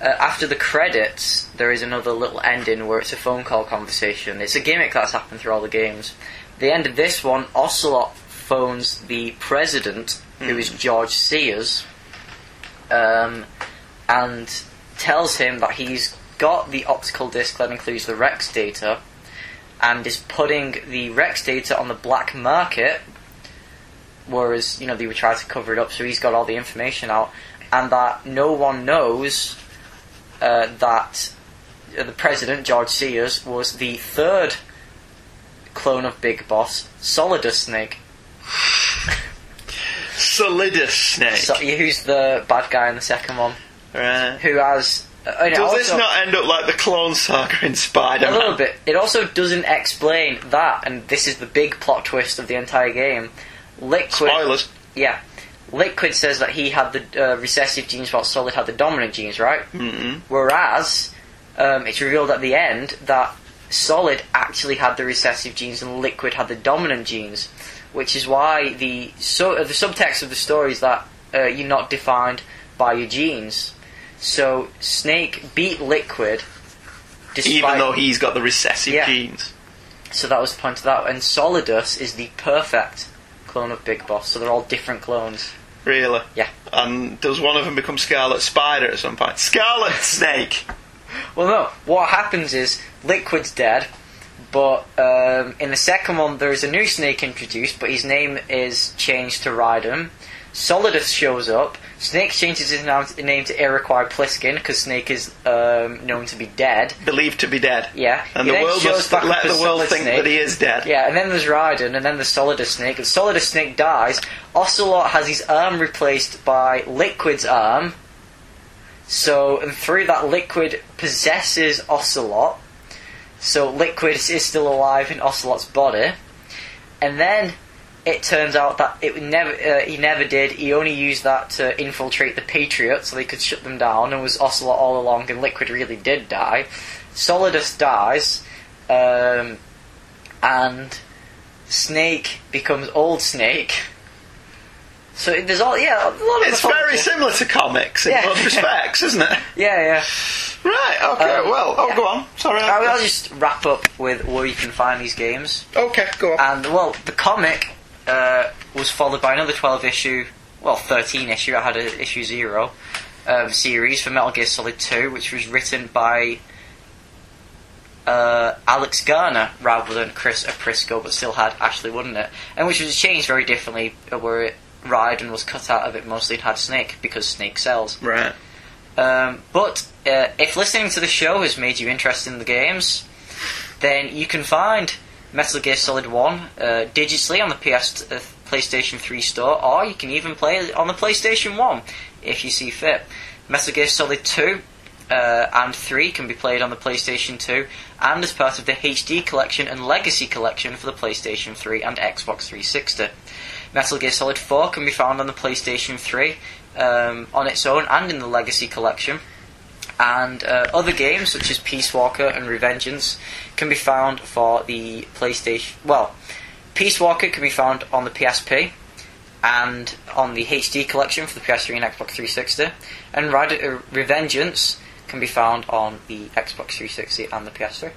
Uh, after the credits, there is another little ending where it's a phone call conversation. It's a gimmick that's happened through all the games. The end of this one, Ocelot phones the president, who is George Sears, um, and tells him that he's got the optical disc that includes the Rex data, and is putting the Rex data on the black market whereas you know they would try to cover it up. So he's got all the information out, and that no one knows uh, that uh, the president George Sears was the third clone of Big Boss, Solidus Snake. Solidus Snake. So, who's the bad guy in the second one? Right. Who has? Does this not end up like the Clone Saga in Spider-Man? a little bit. It also doesn't explain that, and this is the big plot twist of the entire game. Liquid. Spoilers. Yeah. Liquid says that he had the uh, recessive genes while Solid had the dominant genes, right? Mm-mm. Whereas, um, it's revealed at the end that Solid actually had the recessive genes and Liquid had the dominant genes, which is why the so uh, the subtext of the story is that uh, you're not defined by your genes. So Snake beat Liquid, despite, Even though he's got the recessive Yeah. genes. So that was the point of that. And Solidus is the perfect clone of Big Boss. So they're all different clones. Really? Yeah. And does one of them become Scarlet Spider at some point? Scarlet Snake! Well, no. What happens is Liquid's dead, but um, in the second one there is a new Snake introduced, but his name is changed to Raiden. Solidus shows up. Snake changes his name to Iroquois Pliskin because Snake is um, known to be dead. Believed to be dead. Yeah. And He the world must let the world think Snake. that he is dead. Yeah, and then there's Raiden, and then there's Solidus Snake. And Solidus Snake dies. Ocelot has his arm replaced by Liquid's arm. So, and through that, Liquid possesses Ocelot. So, Liquid is still alive in Ocelot's body. And then it turns out that it never uh, he never did. He only used that to infiltrate the Patriots so they could shut them down. And was Ocelot all along, and Liquid really did die. Solidus dies, um, and Snake becomes Old Snake. So it- there's all yeah, a lot of It's very similar to comics in Yeah. most [laughs] respects, isn't it? Yeah, yeah. Right, okay, Um, well, oh, yeah. go on. Sorry. I'll, I'll just wrap up with where you can find these games. Okay, go on. And well, the comic uh, was followed by another 12 issue, well, 13 issue. I had a issue zero um, series for Metal Gear Solid 2, which was written by uh, Alex Garner rather than Kris Oprisko, but still had Ashley in it, and which was changed very differently, uh, where it Raiden was cut out of it mostly and had Snake because Snake sells. Right. Um, but uh, if listening to the show has made you interested in the games, then you can find Metal Gear Solid 1 uh, digitally on the PS, uh, PlayStation 3 store, or you can even play it on the PlayStation 1 if you see fit. Metal Gear Solid 2 uh, and 3 can be played on the PlayStation 2 and as part of the HD collection and Legacy collection for the PlayStation 3 and Xbox 360. Metal Gear Solid 4 can be found on the PlayStation 3 um, on its own and in the Legacy collection. And uh, other games such as Peace Walker and Revengeance can be found for the PlayStation. Well, Peace Walker can be found on the PSP and on the HD collection for the PS3 and Xbox 360. And Rad- uh, Revengeance can be found on the Xbox 360 and the PS3.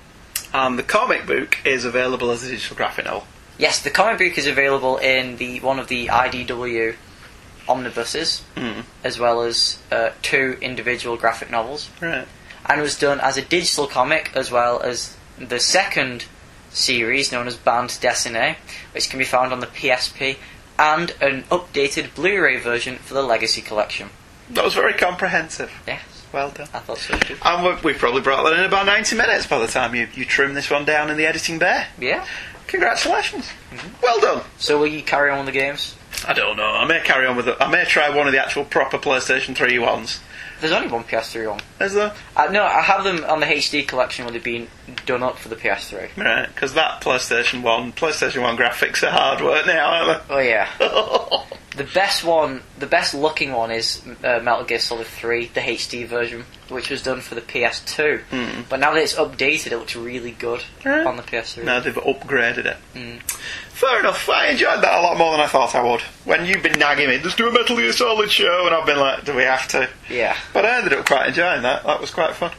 And the comic book is available as a digital graphic novel. Yes, the comic book is available in the one of the IDW omnibuses, Mm. as well as uh, two individual graphic novels. Right. And it was done as a digital comic, as well as the second series known as Bande Dessinée, which can be found on the PSP, and an updated Blu-ray version for the Legacy Collection. That was very comprehensive. Yes. Well done. I thought so too. And we- we've probably brought that in about 90 minutes by the time you, you trim this one down in the editing bay. Yeah. Congratulations. Well done. So will you carry on with the games? I don't know. I may carry on with it. I may try one of the actual proper PlayStation 3 ones. There's only one PS3 one. Is there? Uh, no, I have them on the HD collection where they've been done up for the PS3. Right, because that PlayStation 1, PlayStation 1 graphics are hard work now, aren't they? Oh yeah. [laughs] the best one, the best looking one is uh, Metal Gear Solid 3, the HD version, which was done for the PS2. Hmm. But now that it's updated, it looks really good Right. on the PS3. Now they've upgraded it. Mm. Fair enough. I enjoyed that a lot more than I thought I would. When you've been nagging me, just do a Metal Gear Solid show, and I've been like, do we have to? Yeah. But I ended up quite enjoying that. That was quite fun.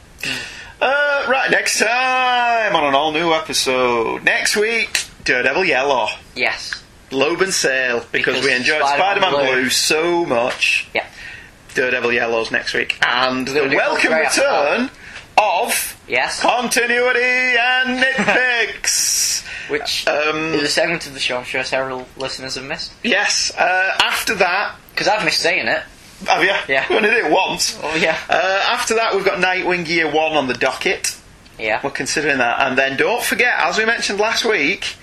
Uh, right, next time on an all new episode. Next week, Daredevil Yellow. Yes. Loeb and Sale, because, Because we enjoyed Spider-Man Blue. Blue so much. Yeah. Daredevil Yellow's next week. And the welcome return of Yes. Continuity and [laughs] Nitpicks. Which um, is a segment of the show I'm sure several listeners have missed. yes, uh, after that. Because I've missed saying it. Have you? Yeah. [laughs] We only did it once. Oh yeah. Uh, after that, we've got Nightwing Year 1 on the docket. Yeah. We're considering that. And then don't forget, as we mentioned last week,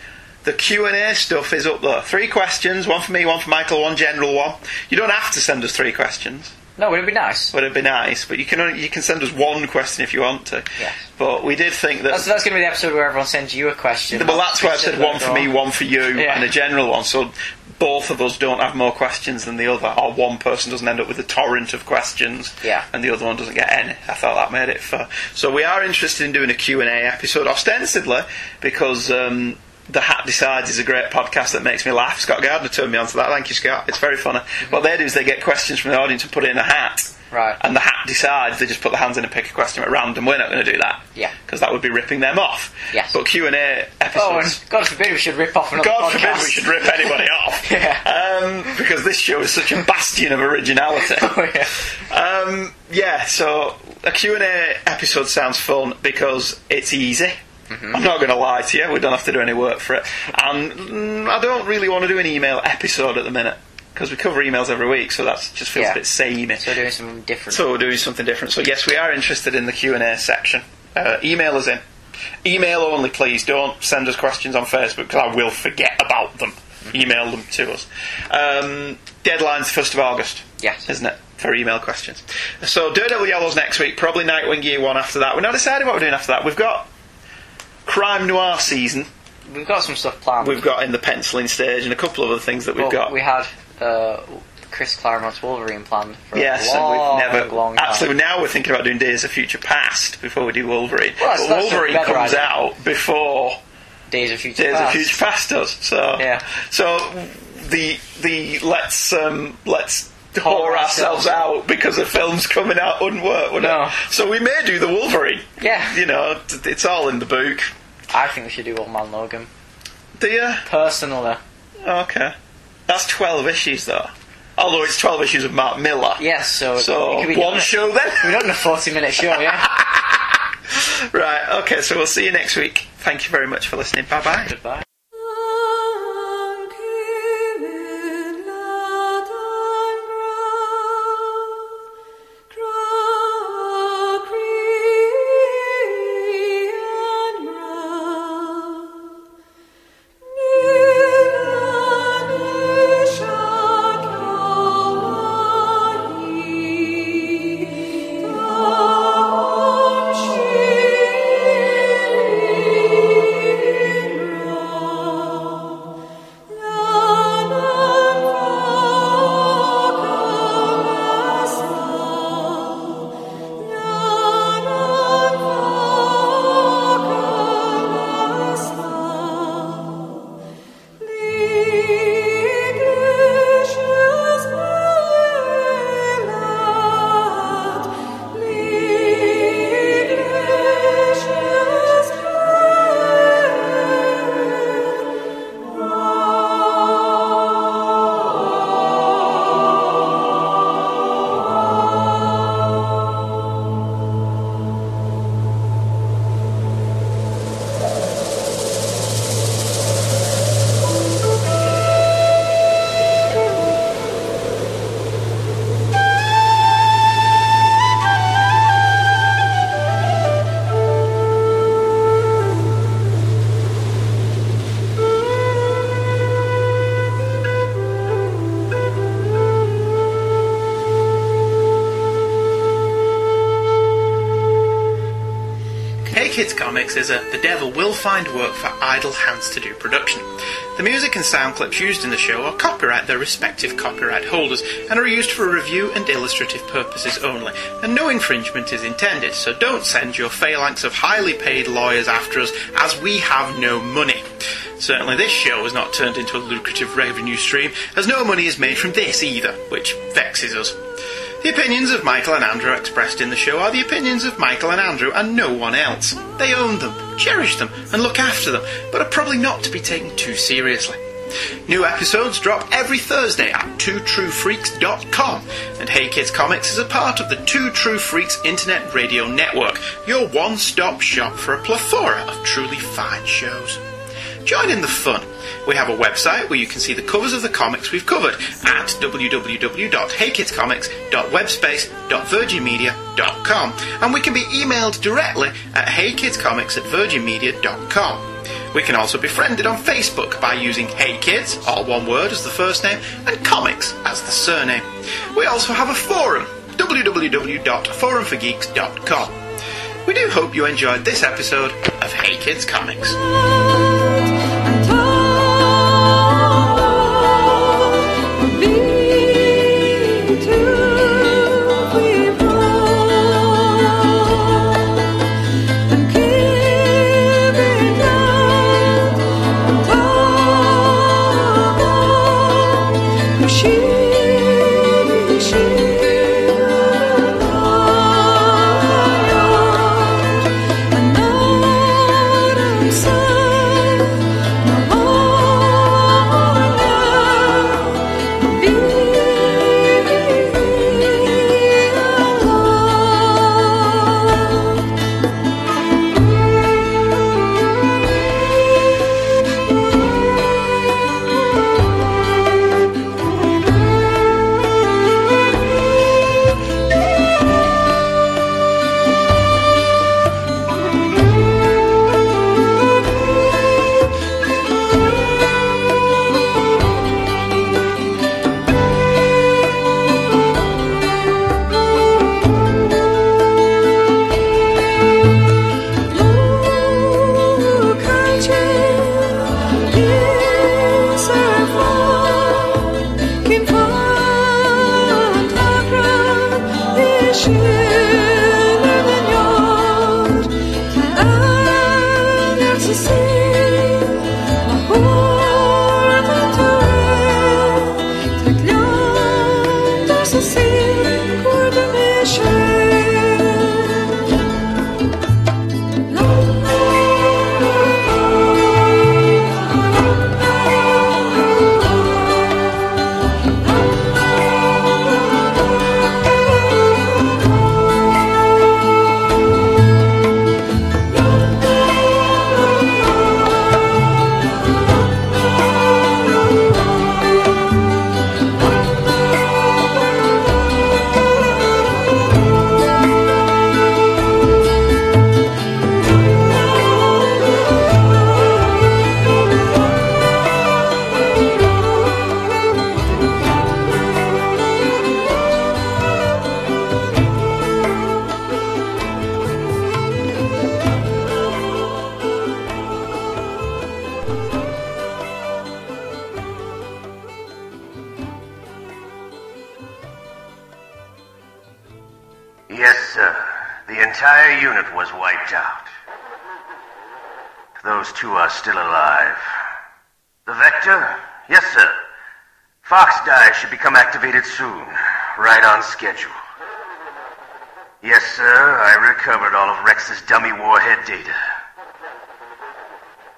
the Q&A stuff is up there. Three questions, one for me, one for Michael, one general one. You don't have to send us three questions. No, would it be nice? Would it be nice? But you can only, you can send us one question if you want to. Yes. But we did think that. That's, that's going to be the episode where everyone sends you a question. well, that's why I said one for me, one for you, Yeah. and a general one. So both of us don't have more questions than the other, or one person doesn't end up with a torrent of questions, Yeah. and the other one doesn't get any. I thought that made it fair. So we are interested in doing a Q and A episode, ostensibly because. Um, the Hat Decides is a great podcast that makes me laugh. Scott Gardner turned me on to that. Thank you, Scott. It's very funny. What they do is they get questions from the audience and put it in a hat. Right. And the hat decides. They just put their hands in and pick a question at random. We're not going to do that. Yeah. Because that would be ripping them off. Yes. But Q and A episodes. Oh, and God forbid we should rip off another God podcast. forbid we should rip anybody [laughs] off. Yeah. Um, because this show is such a bastion of originality. [laughs] Oh, yeah. Um, yeah, so a Q&A episode sounds fun because it's easy. Mm-hmm. I'm not going to lie to you, we don't have to do any work for it. And mm, I don't really want to do an email episode at the minute because we cover emails every week, so that just feels Yeah. a bit samey. So we're doing something different. So we're doing something different. So yes, we are interested in the Q and A section. Uh, email us in. Email only, please. Don't send us questions on Facebook because I will forget about them. Email them to us. Um, deadline's first of August. Yes. isn't it? For email questions. So Daredevil Yellow's next week. Probably Nightwing Year One after that. We're not deciding what we're doing after that. We've got crime noir season. We've got some stuff planned. We've got in the penciling stage and a couple of other things that we've Well, got. We had uh, Chris Claremont's Wolverine planned for Yes, a long, and we've never. long time. actually, now we're thinking about doing Days of Future Past before we do Wolverine. Well, that's- but that's a Wolverine better comes idea. out before Days of Future Days Past. of Future Past does. So Yeah. So the the let's um, let's whore oh, ourselves out because a film's coming out wouldn't work, would No. it? So we may do the Wolverine. Yeah. You know, it's all in the book. I think we should do Old Man Logan. Do you? Personally. Okay. That's twelve issues though. Although it's twelve issues of Mark Millar. Yes, so, So be one show then. We're done in a forty-minute show, yeah. [laughs] Right. Okay. So we'll see you next week. Thank you very much for listening. Bye bye. Goodbye. Find Work for Idle Hands to Do production. The music and sound clips used in the show are copyright their respective copyright holders and are used for review and illustrative purposes only, and no infringement is intended, so don't send your phalanx of highly paid lawyers after us as we have no money. Certainly this show has not turned into a lucrative revenue stream, as no money is made from this either, which vexes us. The opinions of Michael and Andrew expressed in the show are the opinions of Michael and Andrew and no one else. They own them, cherish them, and look after them, but are probably not to be taken too seriously. New episodes drop every Thursday at twotruefreaks.com, and Hey Kids Comics is a part of the Two True Freaks Internet Radio Network, your one-stop shop for a plethora of truly fine shows. Join in the fun. We have a website where you can see the covers of the comics we've covered at www.heykidscomics.webspace.virginmedia.com and we can be emailed directly at heykidscomics at virginmedia.com. We can also be friended on Facebook by using Hey Kids, all one word as the first name, and Comics as the surname. We also have a forum, www.forumforgeeks.com. We do hope you enjoyed this episode of Hey Kids Comics.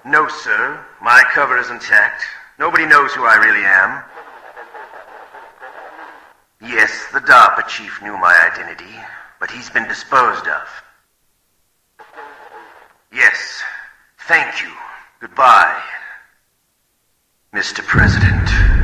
No, sir. My cover is intact. Nobody knows who I really am. Yes, the DARPA chief knew my identity, but he's been disposed of. Yes. Thank you. Goodbye, Mr. President.